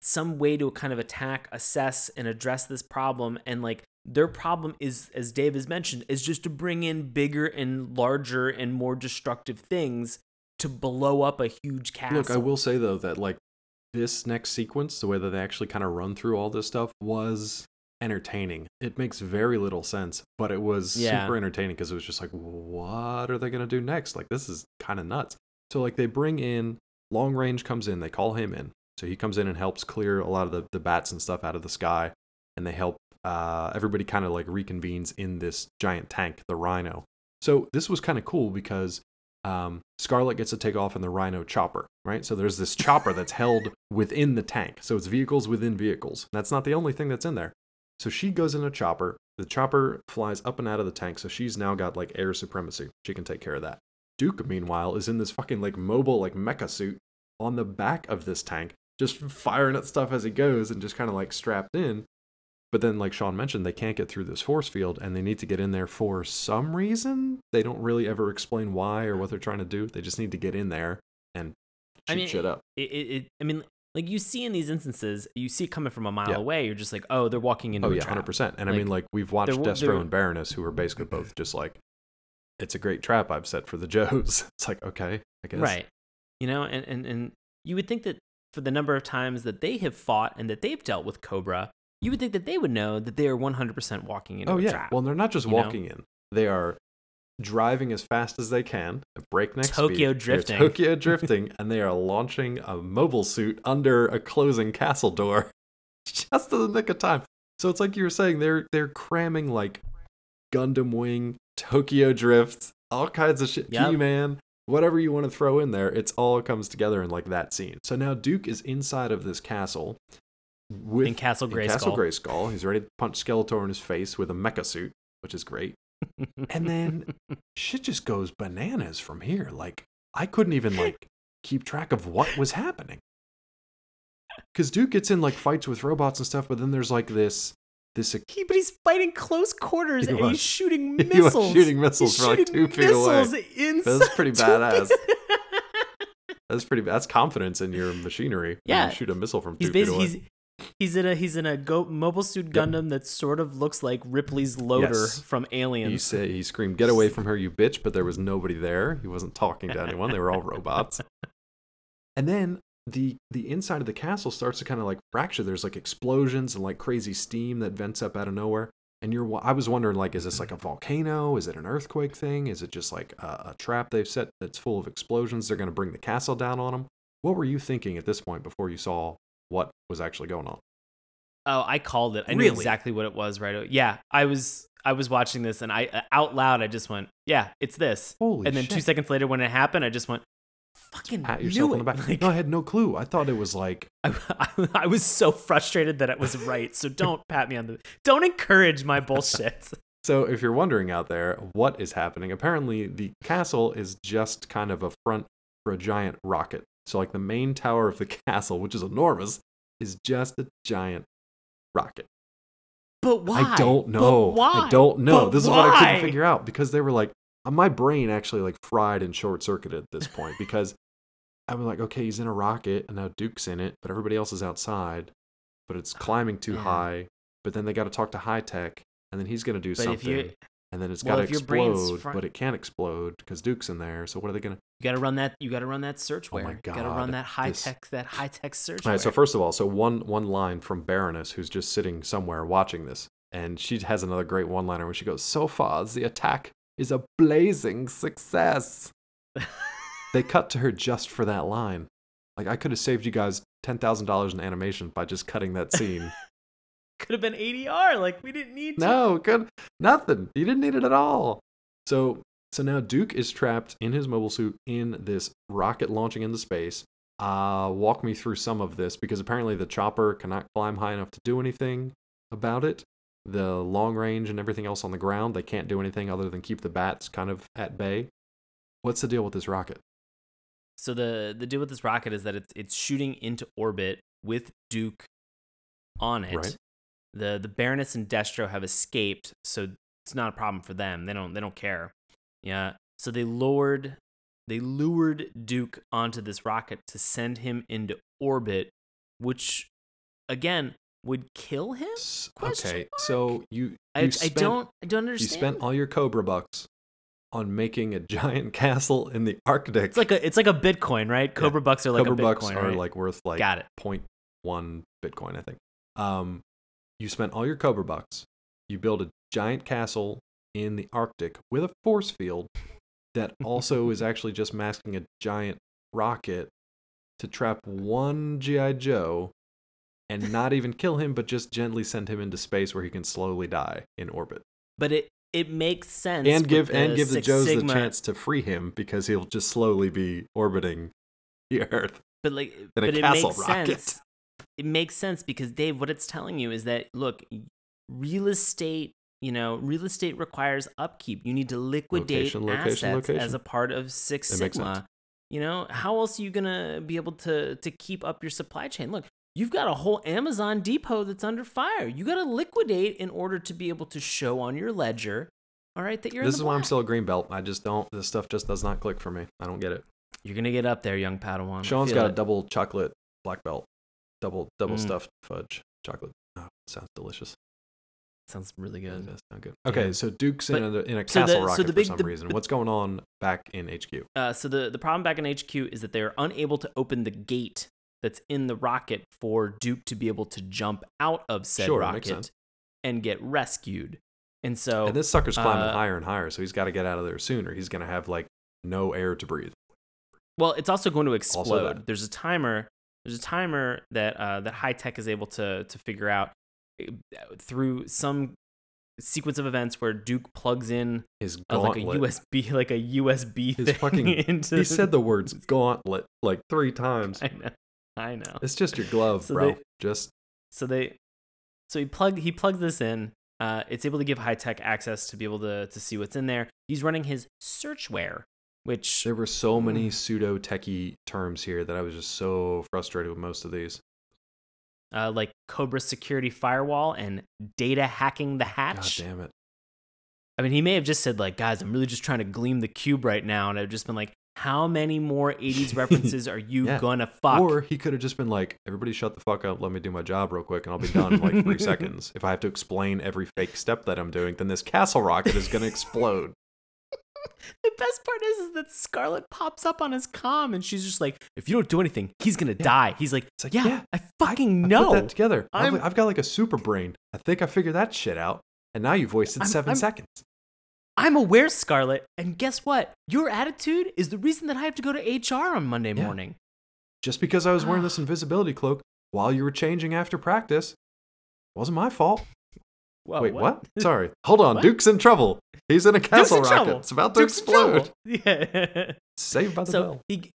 some way to kind of attack, assess, and address this problem. And like their problem is, as Dave has mentioned, is just to bring in bigger and larger and more destructive things to blow up a huge castle. Look, I will say though that like this next sequence, the way that they actually kind of run through all this stuff was entertaining. It makes very little sense, but it was Yeah. super entertaining because it was just like, what are they gonna do next? Like this is kind of nuts. So like they bring in long range comes in, they call him in, so he comes in and helps clear a lot of the, the bats and stuff out of the sky, and they help uh, everybody kind of like reconvenes in this giant tank, the Rhino. So this was kind of cool because um, Scarlet gets to take off in the Rhino chopper, right? So there's this chopper that's held within the tank. So it's vehicles within vehicles. That's not the only thing that's in there. So she goes in a chopper. The chopper flies up and out of the tank. So she's now got like air supremacy. She can take care of that. Duke, meanwhile, is in this fucking like mobile like mecha suit on the back of this tank, just firing at stuff as he goes and just kind of like strapped in. But then, like Sean mentioned, they can't get through this force field and they need to get in there for some reason. They don't really ever explain why or what they're trying to do. They just need to get in there and shoot I mean, shit up. It, it, it, I mean, like you see in these instances, you see it coming from a mile Yeah. away. You're just like, oh, they're walking into Oh a yeah, hundred percent. And I mean, like we've watched they're- Destro they're- and Baroness, who are basically both just like, it's a great trap I've set for the Joes. It's like okay, I guess. Right. You know, and, and, and you would think that for the number of times that they have fought and that they've dealt with Cobra, you would think that they would know that they are 100% walking into Oh yeah. trap. Well, they're not just you know? walking in; they are driving as fast as they can at breakneck speed. Tokyo They're drifting. Tokyo drifting, and they are launching a mobile suit under a closing castle door, just in the nick of time. So it's like you were saying, they're they're cramming like Gundam Wing, Tokyo Drift, all kinds of shit. Yep. Key-Man, whatever you want to throw in there, it's all comes together in like that scene. So now Duke is inside of this castle with in Castle in Grayskull. Castle Grayskull. He's ready to punch Skeletor in his face with a mecha suit, which is great. And then shit just goes bananas from here. Like I couldn't even like keep track of what was happening. Cause Duke gets in like fights with robots and stuff, but then there's like this this He, but he's fighting close quarters He and was. he's shooting missiles. shooting missiles He's from, like, two feet away. inside That's pretty badass. that's pretty that's confidence in your machinery. Yeah. you shoot a missile from he's two feet basically away. he's, he's in a he's in a go, mobile suit Gundam that sort of looks like Ripley's loader Yes. from He Aliens. said he screamed, "Get away from her, you bitch!" But there was nobody there. He wasn't talking to anyone. They were all robots. And then the the inside of the castle starts to kind of like fracture. There's like explosions and like crazy steam that vents up out of nowhere. And you're, I was wondering, like, is this like a volcano? Is it an earthquake thing? Is it just like a, a trap they've set that's full of explosions? They're going to bring the castle down on them. What were you thinking at this point before you saw what was actually going on? Oh, I called it. I knew exactly what it was right. away. Yeah, I was I was watching this and I uh, out loud I just went, "Yeah, it's this." Holy and then shit. two seconds later when it happened, I just went, "Fucking Pat knew yourself on the back. Like, no, I had no clue. I thought it was like I, I, I was so frustrated that it was right. So don't pat me on the. Don't encourage my bullshit. So, if you're wondering out there what is happening, apparently the castle is just kind of a front for a giant rocket. So, like the main tower of the castle, which is enormous, is just a giant rocket. But why? I don't But know. why? I don't know. But this is what I couldn't figure out because they were like, uh, my brain actually like fried and short circuited at this point because I'm like, okay, he's in a rocket and now Duke's in it, but everybody else is outside, but it's climbing too man. high. But then they got to talk to high tech, and then he's gonna do But if something. you and then it's Well, got to if your brain's explode, fr- but it can't explode because Duke's in there. So what are they gonna? You gotta run that. You gotta run that searchware. Oh my You gotta run that high this- tech. That high tech searchware. All right. So first of all, so one one line from Baroness, who's just sitting somewhere watching this, and she has another great one liner where she goes, "So far, the attack is a blazing success." they cut to her just for that line. Like I could have saved you guys ten thousand dollars in animation by just cutting that scene. could have been ADR. Like we didn't need to. no, good, nothing. You didn't need it at all. So so now Duke is trapped in his mobile suit in this rocket launching into space. Uh, walk me through some of this because apparently the chopper cannot climb high enough to do anything about it. The long range and everything else on the ground, they can't do anything other than keep the bats kind of at bay. What's the deal with this rocket? So the the deal with this rocket is that it's it's shooting into orbit with Duke on it. Right. The the Baroness and Destro have escaped, so it's not a problem for them. They don't they don't care. Yeah. So they lured they lured Duke onto this rocket to send him into orbit, which again would kill him. Question Okay, mark? so you, you I, I don't I don't understand. you spent all your Cobra bucks on making a giant castle in the Arctic. it's like a it's like a Bitcoin, right? Cobra bucks are like Cobra a Bitcoin, Cobra bucks are right? like worth like Got it. 0.1 Bitcoin, I think. Um, you spent all your Cobra bucks. You build a giant castle in the Arctic with a force field that also is actually just masking a giant rocket to trap one GI Joe and not even kill him, but just gently send him into space where he can slowly die in orbit. But it it makes sense. And give and give the Joes Sigma, the chance to free him because he'll just slowly be orbiting the Earth. But like, in a but it makes rocket. sense. It makes sense because Dave, what it's telling you is that look, real estate. You know, real estate requires upkeep. You need to liquidate Location, location, assets as a part of Six Sigma. You know, how else are you gonna be able to to keep up your supply chain? Look, you've got a whole Amazon depot that's under fire. You got to liquidate in order to be able to show on your ledger. All right, that you're. in This the is why I'm still a green belt. I just don't. This stuff just does not click for me. I don't get it. You're gonna get up there, young Padawan. Sean's got a double chocolate black belt, double double Mm. stuffed fudge chocolate. Oh, sounds delicious. Sounds really It good. good. Okay, Yeah. so Duke's in a, in a so the- castle so rocket the for some the- reason. What's going on back in HQ? Uh, so the the problem back in HQ is that they are unable to open the gate that's in the rocket for Duke to be able to jump out of said Sure, rocket and get rescued. And so and this sucker's climbing uh, higher and higher, so he's got to get out of there sooner. He's gonna have like no air to breathe. Well, it's also going to explode. There's a timer. There's a timer that uh, that high tech is able to to figure out uh, through some sequence of events where Duke plugs in His uh, like a. USB like a USB His thing fucking- into. he said the words gauntlet like three times. I know. I know. It's just your glove, So bro. they- just So they, so he plugged he plugs this in. Uh, it's able to give high tech access to be able to to see what's in there. He's running his searchware, which there were so many Mm. pseudo techie terms here that I was just so frustrated with most of these. uh, like Cobra Security Firewall and data hacking the hatch. God damn it. I mean, he may have just said like, guys, I'm really just trying to gleam the cube right now, and I've just been like, how many more 80s references are you Yeah. gonna fuck? Or he could have just been like, everybody shut the fuck up, let me do my job real quick, and I'll be done in like three seconds. If I have to explain every fake step that I'm doing, then this castle rocket is to explode. the best part is, is that Scarlet pops up on his comm, and she's just like, if you don't do anything, he's gonna die. He's like, It's like, yeah, yeah, I fucking I know. put that together. I've, I'm- I've got like a super brain. I think I figured that shit out. And now you've wasted I'm- 7 I'm- seconds. I'm aware, Scarlet, and guess what? Your attitude is the reason that I have to go to HR on Monday Yeah. morning. Just because I was wearing this ah. invisibility cloak while you were changing after practice wasn't my fault. Whoa, Wait, what? Sorry. Hold on. What? Duke's in trouble. He's in a castle in rocket. trouble. It's about to Duke's explode. Yeah. Saved by the so bell. he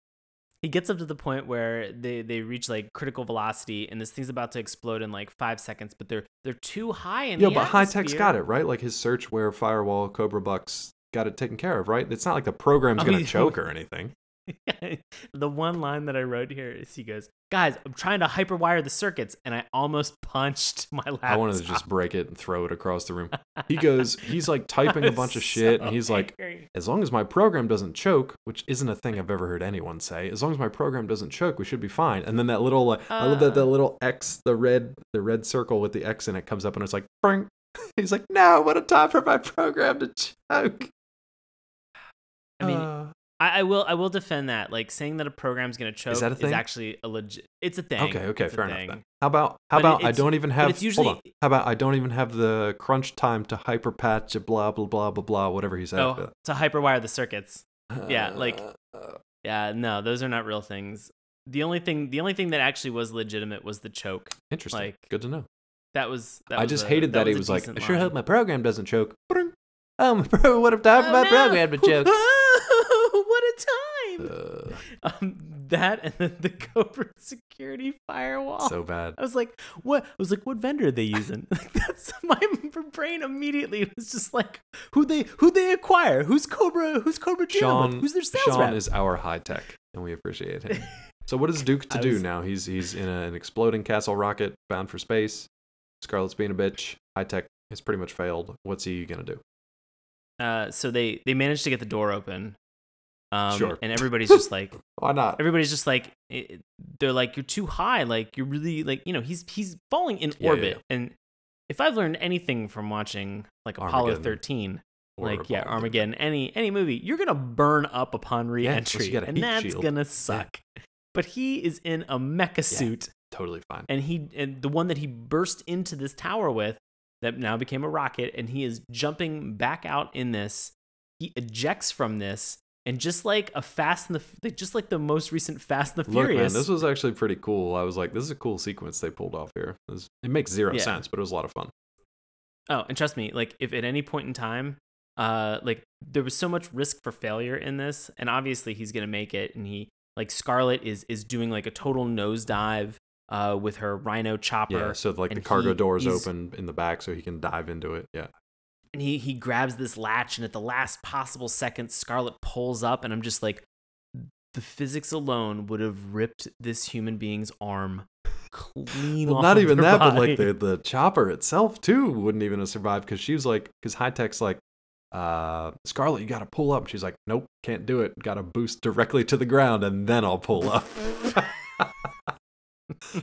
he gets up to the point where they they reach like critical velocity, and this thing's about to explode in like five seconds, but they're they're too high in the but high tech's got it, right? Like his searchware Firewall, Cobra Bucks got it taken care of, right? It's not like the program's I mean- choke or anything. the one line that I wrote here is he goes, "Guys, I'm trying to hyperwire the circuits, and I almost punched my laptop." I wanted to just break it and throw it across the room. He goes, he's like typing a bunch of shit, and he's like, as long as my program doesn't choke, which isn't a thing I've ever heard anyone say, as long as my program doesn't choke, we should be fine. And then that little, like, I love that Uh. the little X, the red, the red circle with the X in it comes up, and it's like, bring, He's like, no, what a time for my program to choke. I mean, Uh, I, I will I will defend that. Like saying that a program's gonna choke is, that a thing? actually a legit. It's a thing. okay, okay, It's fair enough. then. How about how But about I don't even have it's hold on. usually- How about I don't even have the crunch time to hyper patch a blah blah blah blah blah whatever he said. after Oh, to hyperwire the circuits. yeah, like- Yeah, no, those are not real things. The only thing the only thing that actually was legitimate was the choke. interesting. like, Good to know. That was. That I was just a- hated that, a he was like, I sure hope my program doesn't choke. Um, what if time Oh, my no. program to choke? time! Uh, Um, that and then the Cobra security firewall. so bad. I was like, what? I was like, what vendor are they using? Like, that's my brain immediately was just like, who they who they acquire? Who's Cobra? Who's Cobra? Sean, Who's their sales Sean rep? is our high tech, and we appreciate him. So what is Duke to I do now? He's he's in a, an exploding castle rocket bound for space. Scarlet's being a bitch. High tech has pretty much failed. What's he gonna do? uh, so they they managed to get the door open. Um, Sure. And everybody's just like, Why not? everybody's just like, they're like, you're too high. Like you're really like, you know, he's he's falling in Yeah, yeah, orbit. yeah. And if I've learned anything from watching like Apollo Armageddon. 13, Or like yeah, Apollo. Armageddon, any any movie, you're gonna burn up upon re-entry, you and that's shield. gonna suck. But he is in a mecha suit, Totally fine. and he and the one that he burst into this tower with, that now became a rocket, and he is jumping back out in this. He ejects from this, and just like a Fast and the just like the most recent Fast and the Furious. Look, man, this was actually pretty cool. I was like, this is a cool sequence they pulled off here. It, was- it makes zero Yeah. sense, but it was a lot of fun. Oh, and trust me, like if at any point in time, uh, like there was so much risk for failure in this, and obviously he's gonna make it, and he like Scarlet is is doing like a total nosedive, uh, with her Rhino chopper, Yeah, so like the cargo he- doors open in the back so he can dive into it. Yeah. And he he grabs this latch, and at the last possible second, Scarlet pulls up, and I'm just like, the physics alone would have ripped this human being's arm clean Well, off. not even that, but like the, the chopper itself too wouldn't even have survived because she was like, because high tech's like, uh, Scarlet, you got to pull up. She's like, nope, can't do it. Got to boost directly to the ground and then I'll pull up.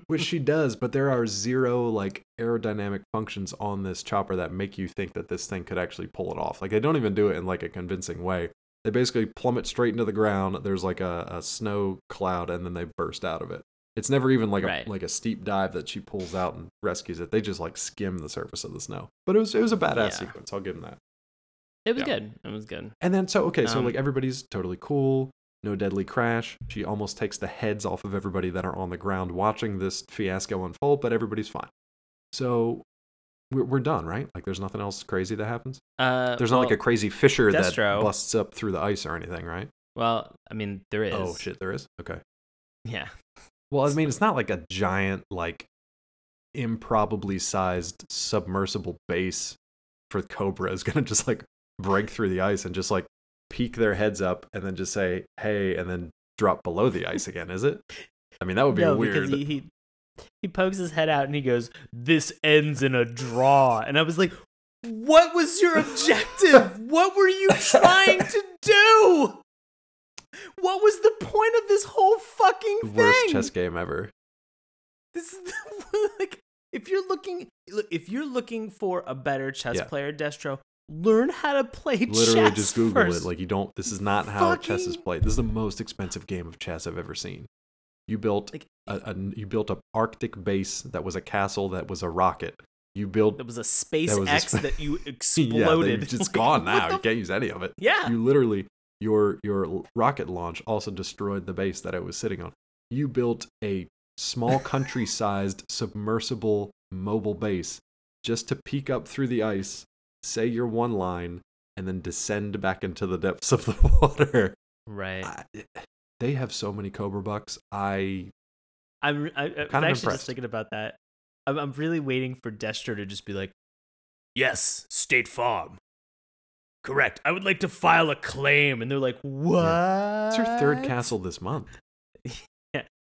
Which she does, but there are zero like aerodynamic functions on this chopper that make you think that this thing could actually pull it off. Like they don't even do it in like a convincing way. They basically plummet straight into the ground. There's like a, a snow cloud, and then they burst out of it. It's never even like a like a steep dive that she pulls out and rescues it. They just like skim the surface of the snow. But it was it was a badass Yeah. sequence. I'll give them that. it was yeah. good. It was good. And then so okay, so Um, like everybody's totally cool. No deadly crash. She almost takes the heads off of everybody that are on the ground watching this fiasco unfold, but everybody's fine. So we're, we're done, right? Like there's nothing else crazy that happens. Uh, There's not like a crazy fissure that busts up through the ice or anything, right? Well, I mean, there is. Oh shit, there is. Okay. Yeah. Well, I mean, it's not like a giant, like improbably sized submersible base for Cobra is gonna just like break through the ice and just like peek their heads up and then just say hey and then drop below the ice again, is it? I mean, that would be no, weird. because he, he he pokes his head out and he goes, "This ends in a draw," and I was like, "What was your objective? what were you trying to do? What was the point of this whole fucking thing?" Worst chess game ever. This is the, like if you're looking if you're looking for a better chess Yeah. player, Destro, learn how to play Literally, chess just Google first. it. Like you don't. This is not how chess is played. This is the most expensive game of chess I've ever seen. You built Like- a, a you built a Arctic base that was a castle that was a rocket. You built That was a space That was a X spa- that you exploded. they- it's Like, gone now. You can't use any of it. Yeah. You literally your your rocket launch also destroyed the base that it was sitting on. You built a small country-sized submersible mobile base just to peek up through the ice, say your one line, and then descend back into the depths of the water. right. I, eh, they have so many Cobra bucks. I I'm, I, I'm kind of actually just thinking about that. I'm, I'm really waiting for Destro to just be like, "Yes, State Farm, correct. I would like to file a claim," and they're like, "What?" it's your third castle this month.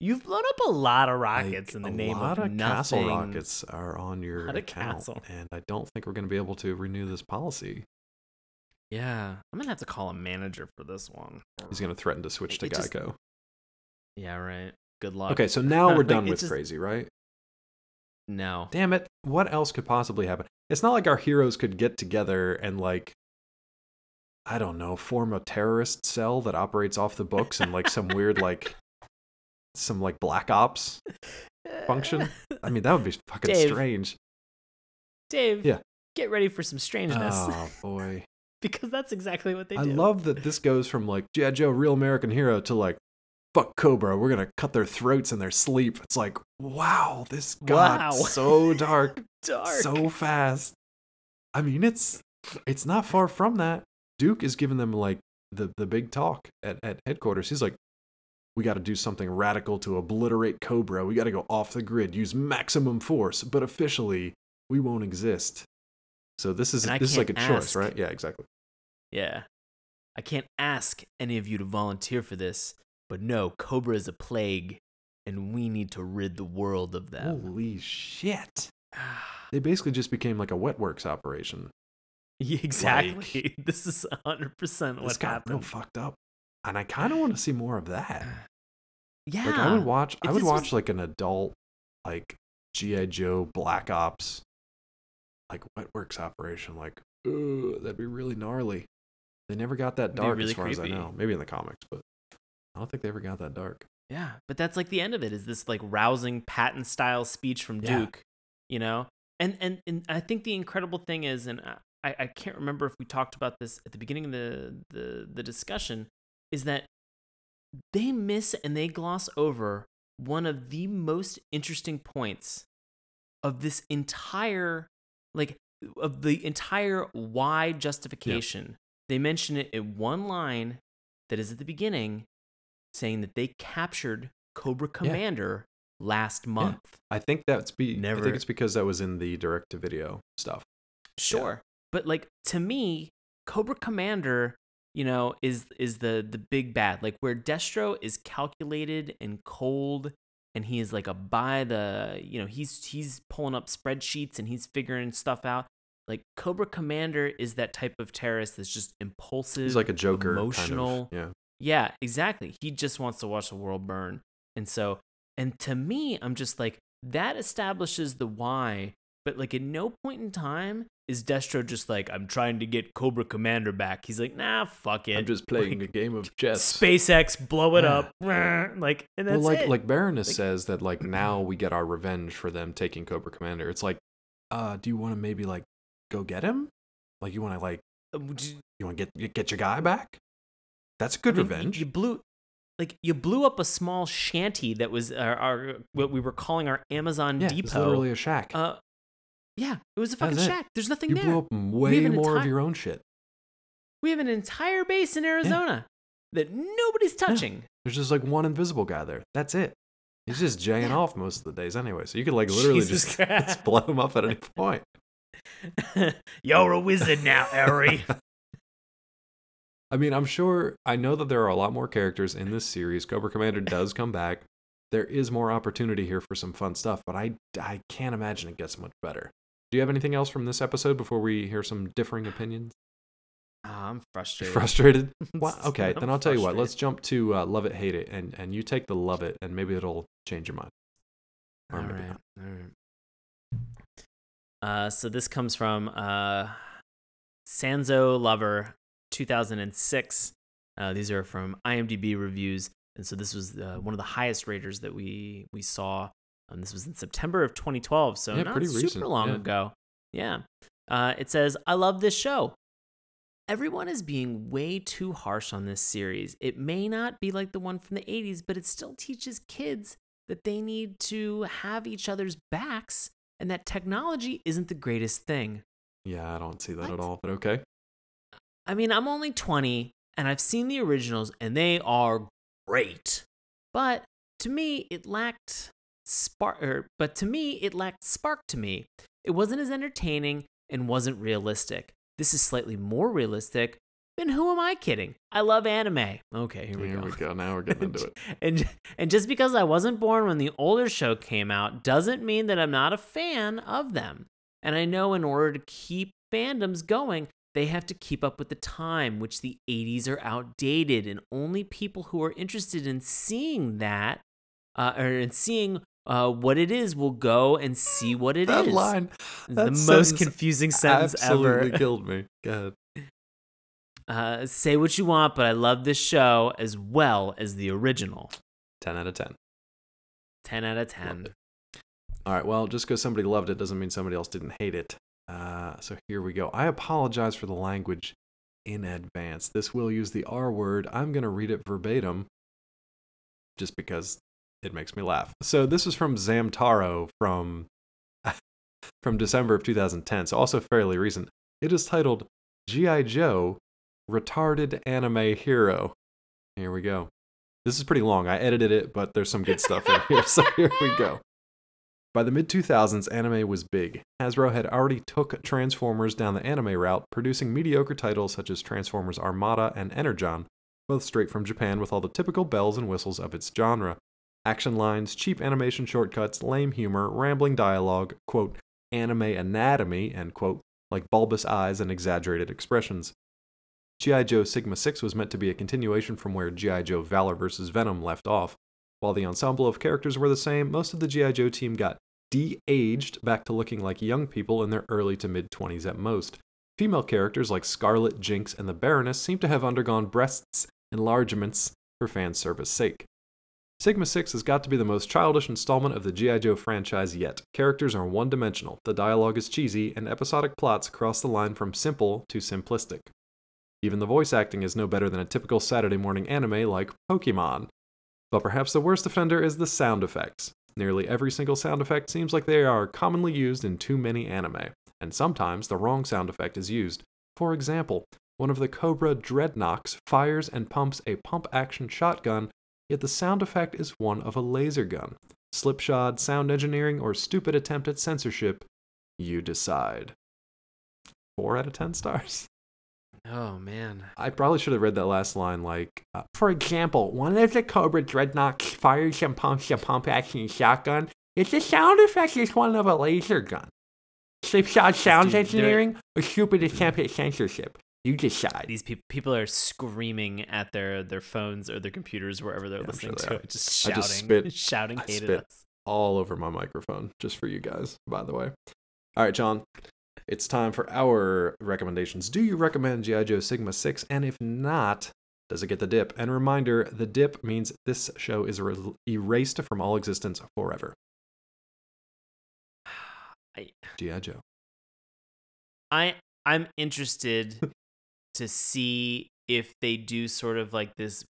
You've blown up a lot of rockets Like, in the name of nothing. a lot of, castle rockets are on your account, castle. and I don't think we're going to be able to renew this policy. Yeah, I'm gonna have to call a manager for this one. He's going to threaten to switch to It just- Geico. Yeah, right. Good luck. Okay, so now we're done it with just- crazy, right? No. Damn it. What else could possibly happen? It's not like our heroes could get together and like I don't know, form a terrorist cell that operates off the books and like some weird like some like black ops function. I mean, that would be fucking Dave. strange. Dave. Yeah. Get ready for some strangeness Oh boy. because that's exactly what they do. I love that this goes from like G.I. Joe, real American hero to like fuck Cobra, we're gonna cut their throats in their sleep. It's like, wow, this got Wow. so dark. dark. so fast. I mean, it's it's not far from that. Duke is giving them like the the big talk at, at headquarters. He's like, we got to do something radical to obliterate Cobra. We got to go off the grid, use maximum force, but officially we won't exist. So this is this is like a can't choice, right? Yeah, exactly. Yeah. I can't ask any of you to volunteer for this, but no, Cobra is a plague, and we need to rid the world of them. Holy shit! They basically just became like a wet works operation. Exactly. this is 100% what This got real fucked up, and I kind of want to see more of that. Yeah. Like I would watch I would watch was- like an adult like G.I. Joe Black Ops like wet works operation like ugh, that'd be really gnarly. They never got that dark really as far as I know. Maybe in the comics, but I don't think they ever got that dark. Yeah, but that's like the end of it is this like rousing Patton style speech from Yeah. Duke, you know? And and and I think the incredible thing is and I I can't remember if we talked about this at the beginning of the the the discussion is that they miss and they gloss over one of the most interesting points of this entire like of the entire why justification. They mention it in one line that is at the beginning saying that they captured Cobra Commander last month. I think that's be Never. I think it's because that was in the direct to video stuff. Sure. But like to me, Cobra Commander, you know, is is the the big bad. Like where Destro is calculated and cold and he is like a by the, you know, he's he's pulling up spreadsheets and he's figuring stuff out. Like Cobra Commander is that type of terrorist that's just impulsive. He's like a Joker emotional. kind of. Yeah. Yeah, exactly. He just wants to watch the world burn. And so, and to me, I'm just like, that establishes the why. But like, at no point in time is Destro just like, I'm trying to get Cobra Commander back. He's like, nah, fuck it. I'm just playing Like, a game of chess. SpaceX, blow it Yeah. up. Like, and that's well, like it. like Baroness Like- says that like now we get our revenge for them taking Cobra Commander. It's like, uh, do you want to maybe like go get him? Like you want to like Um, you want to get get your guy back? That's a good I mean, revenge. You, blew, like, you blew up a small shanty that was our, our what we were calling our Amazon yeah, it's depot. literally a shack. uh, yeah, it was a fucking That's it. shack. There's nothing you there. blew up way an more of entire- your own shit. We have an entire base in Arizona that nobody's touching. There's just like one invisible guy there. That's it. He's just jaying off most of the days anyway. So you could like literally Jesus just, Christ. just blow him up at any point. You're a wizard now, Harry. I mean, I'm sure I know that there are a lot more characters in this series. Cobra Commander does come back. There is more opportunity here for some fun stuff, but I, I can't imagine it gets much better. Do you have anything else from this episode before we hear some differing opinions? I'm frustrated. Frustrated? Well, okay, I'm then I'll tell you what. Let's jump to uh, Love It, Hate It, and, and you take the Love It, and maybe it'll change your mind. Or All right. not. All right. Uh, so this comes from uh, Sanzo Lover 2006. Uh, these are from IMDb reviews, and so this was uh, one of the highest raters that we we saw. Um, this was in September of 2012, so Yeah, not pretty super recent, long yeah. ago. Yeah. Uh, it says, "I love this show." Everyone is being way too harsh on this series. It may not be like the one from the 80s, but it still teaches kids that they need to have each other's backs and that technology isn't the greatest thing. Yeah, I don't see that at all, but okay. I mean, I'm only 20 and I've seen the originals and they are great. But to me, it lacked spark er, but to me, it lacked spark to me. It wasn't as entertaining and wasn't realistic. This is slightly more realistic. And who am I kidding? I love anime. Okay, here we Here go. we go. Now we're getting into it. and and just because I wasn't born when the older show came out doesn't mean that I'm not a fan of them. And I know in order to keep fandoms going, they have to keep up with the time, which the 80s are outdated, and only people who are interested in seeing that, uh, or in seeing uh, what it is, we'll go and see what it is. that line, that the most confusing sentence absolutely ever. killed me. Go ahead. Uh, say what you want, but I love this show as well as the original. 10 out of 10. 10 out of 10. All right, well, just because somebody loved it doesn't mean somebody else didn't hate it. Uh, so here we go. I apologize for the language in advance. This will use the R word. I'm going to read it verbatim just because it makes me laugh. So this is from Zamtaro from from December of 2010, so also fairly recent. It is titled G.I. Joe Retarded Anime Hero. Here we go. This is pretty long. I edited it, but there's some good stuff in here, so here we go. By the mid 2000s, anime was big. Hasbro had already took Transformers down the anime route, producing mediocre titles such as Transformers Armada and Energon, both straight from Japan with all the typical bells and whistles of its genre. Action lines, cheap animation shortcuts, lame humor, rambling dialogue, quote, anime anatomy, end quote, like bulbous eyes and exaggerated expressions. G.I. Joe Sigma 6 was meant to be a continuation from where G.I. Joe Valor vs. Venom left off. While the ensemble of characters were the same, most of the G.I. Joe team got de aged back to looking like young people in their early to mid 20s at most. Female characters like Scarlett, Jinx, and the Baroness seem to have undergone breasts enlargements for fan service sake. Sigma 6 has got to be the most childish installment of the G.I. Joe franchise yet. Characters are one dimensional, the dialogue is cheesy, and episodic plots cross the line from simple to simplistic. Even the voice acting is no better than a typical Saturday morning anime like Pokemon. But perhaps the worst offender is the sound effects. Nearly every single sound effect seems like they are commonly used in too many anime, and sometimes the wrong sound effect is used. For example, one of the Cobra Dreadnoks fires and pumps a pump action shotgun, yet the sound effect is one of a laser gun. Slipshod sound engineering or stupid attempt at censorship, you decide. 4 out of 10 stars. Oh, man. I probably should have read that last line like, uh, for example, one of the Cobra Dreadnoks fires and pumps a pump action shotgun. Its the sound effect is one of a laser gun. Slipshod sound engineering or stupid attempt at censorship. You decide. These peop people are screaming at their, their phones or their computers, wherever they're Yeah, I'm sure listening they to it. Just I shouting, just spit- shouting I hate spit. us. all over my microphone just for you guys, by the way. All right, John, it's time for our recommendations. Do you recommend G.I. Joe Sigma 6? And if not, does it get the dip? And reminder the dip means this show is er- erased from all existence forever. I, G.I. Joe. I I'm interested to see if they do sort of like this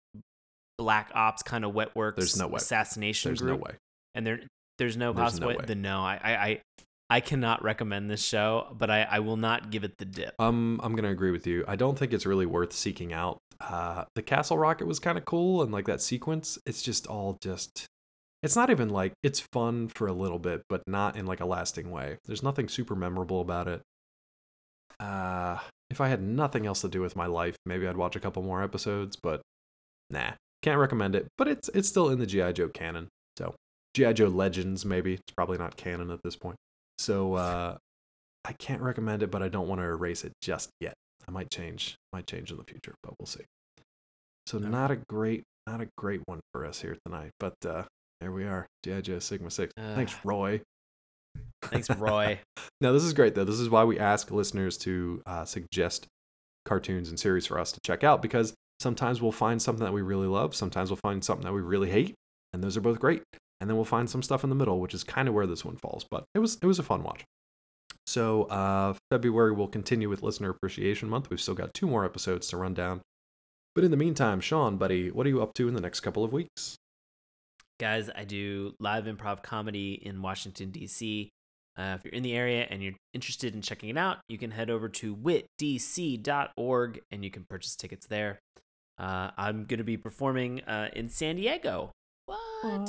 black ops kind of wet works There's no way. assassination There's group. no way. And there there's no There's possible no way. The, no, I, I I I cannot recommend this show, but I, I will not give it the dip. Um, I'm gonna agree with you. I don't think it's really worth seeking out. Uh, the Castle Rocket was kind of cool, and like that sequence, it's just all just. It's not even like it's fun for a little bit, but not in like a lasting way. There's nothing super memorable about it. Uh, if I had nothing else to do with my life, maybe I'd watch a couple more episodes, but nah, can't recommend it. But it's it's still in the GI Joe canon. So GI Joe Legends, maybe it's probably not canon at this point. So uh, I can't recommend it, but I don't want to erase it just yet. I might change, might change in the future, but we'll see. So not a great, not a great one for us here tonight, but uh, there we are, GI Joe Sigma Six. Thanks, Roy. Thanks, Roy. No, this is great though. This is why we ask listeners to uh, suggest cartoons and series for us to check out because sometimes we'll find something that we really love, sometimes we'll find something that we really hate, and those are both great. And then we'll find some stuff in the middle, which is kind of where this one falls. But it was it was a fun watch. So uh, February will continue with Listener Appreciation Month. We've still got two more episodes to run down. But in the meantime, Sean, buddy, what are you up to in the next couple of weeks? Guys, I do live improv comedy in Washington, D.C. Uh, if you're in the area and you're interested in checking it out, you can head over to witdc.org and you can purchase tickets there. Uh, I'm going to be performing uh, in San Diego. What?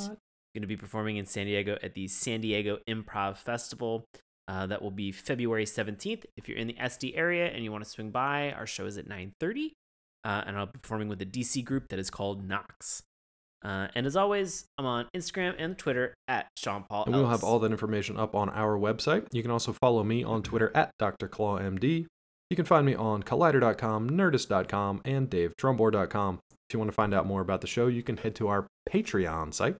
Going to be performing in San Diego at the San Diego Improv Festival. Uh, that will be February 17th. If you're in the SD area and you want to swing by, our show is at 9:30, uh, and I'll be performing with a DC group that is called Knox. Uh, and as always, I'm on Instagram and Twitter at Sean Paul. And we'll have all that information up on our website. You can also follow me on Twitter at Dr. DrClawMD. You can find me on Collider.com, Nerdist.com, and DaveTrumbore.com. If you want to find out more about the show, you can head to our Patreon site,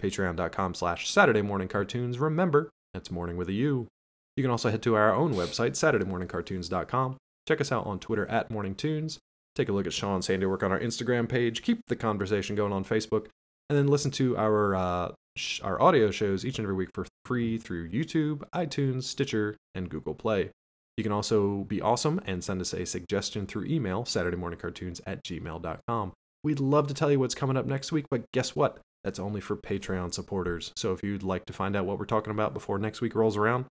patreon.com slash Saturday Mourning Cartoons. Remember, that's morning with a U. You can also head to our own website, SaturdayMourningCartoons.com. Check us out on Twitter at Morning Tunes. Take a look at Sean's handiwork on our Instagram page. Keep the conversation going on Facebook. And then listen to our uh, sh- our audio shows each and every week for free through YouTube, iTunes, Stitcher, and Google Play. You can also be awesome and send us a suggestion through email, SaturdayMourningCartoons at gmail.com. We'd love to tell you what's coming up next week, but guess what? That's only for Patreon supporters. So if you'd like to find out what we're talking about before next week rolls around,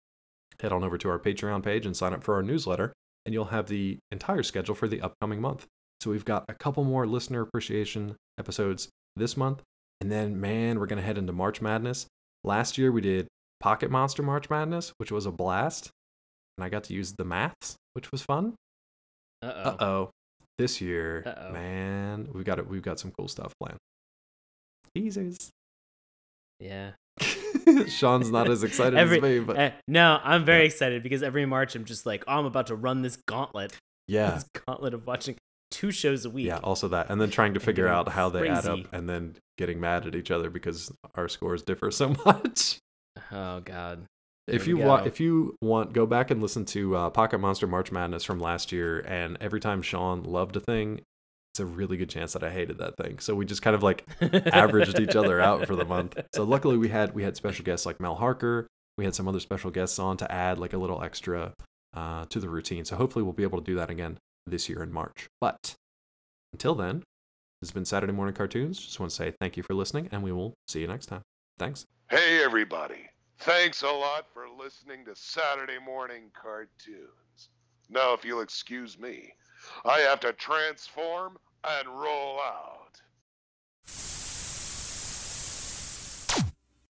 head on over to our Patreon page and sign up for our newsletter, and you'll have the entire schedule for the upcoming month. So we've got a couple more listener appreciation episodes this month, and then, man, we're going to head into March Madness. Last year we did Pocket Monster March Madness, which was a blast, and I got to use the maths, which was fun. Uh oh. This year, Uh-oh. man, we've got it. We've got some cool stuff planned. Teasers. Yeah. Sean's not as excited Every- as me, but Eh, no, I'm very excited because every March I'm just like, oh, I'm about to run this gauntlet. yeah, This gauntlet of watching two shows a week. yeah. Also that, and then trying to figure out how they add up, and then getting mad at each other because our scores differ so much. Oh God. if you want, go. if you want, go back and listen to uh, Pocket Monster March Madness from last year, and every time Sean loved a thing, it's a really good chance that I hated that thing. So we just kind of like averaged each other out for the month. So luckily we had we had special guests like Mel Harker. We had some other special guests on to add like a little extra uh, to the routine. So hopefully we'll be able to do that again this year in March. But until then, this has been Saturday Mourning Cartoons. Just want to say thank you for listening, and we will see you next time. Thanks. Hey, everybody. Thanks a lot for listening to Saturday Mourning Cartoons. Now, if you'll excuse me, I have to transform and roll out.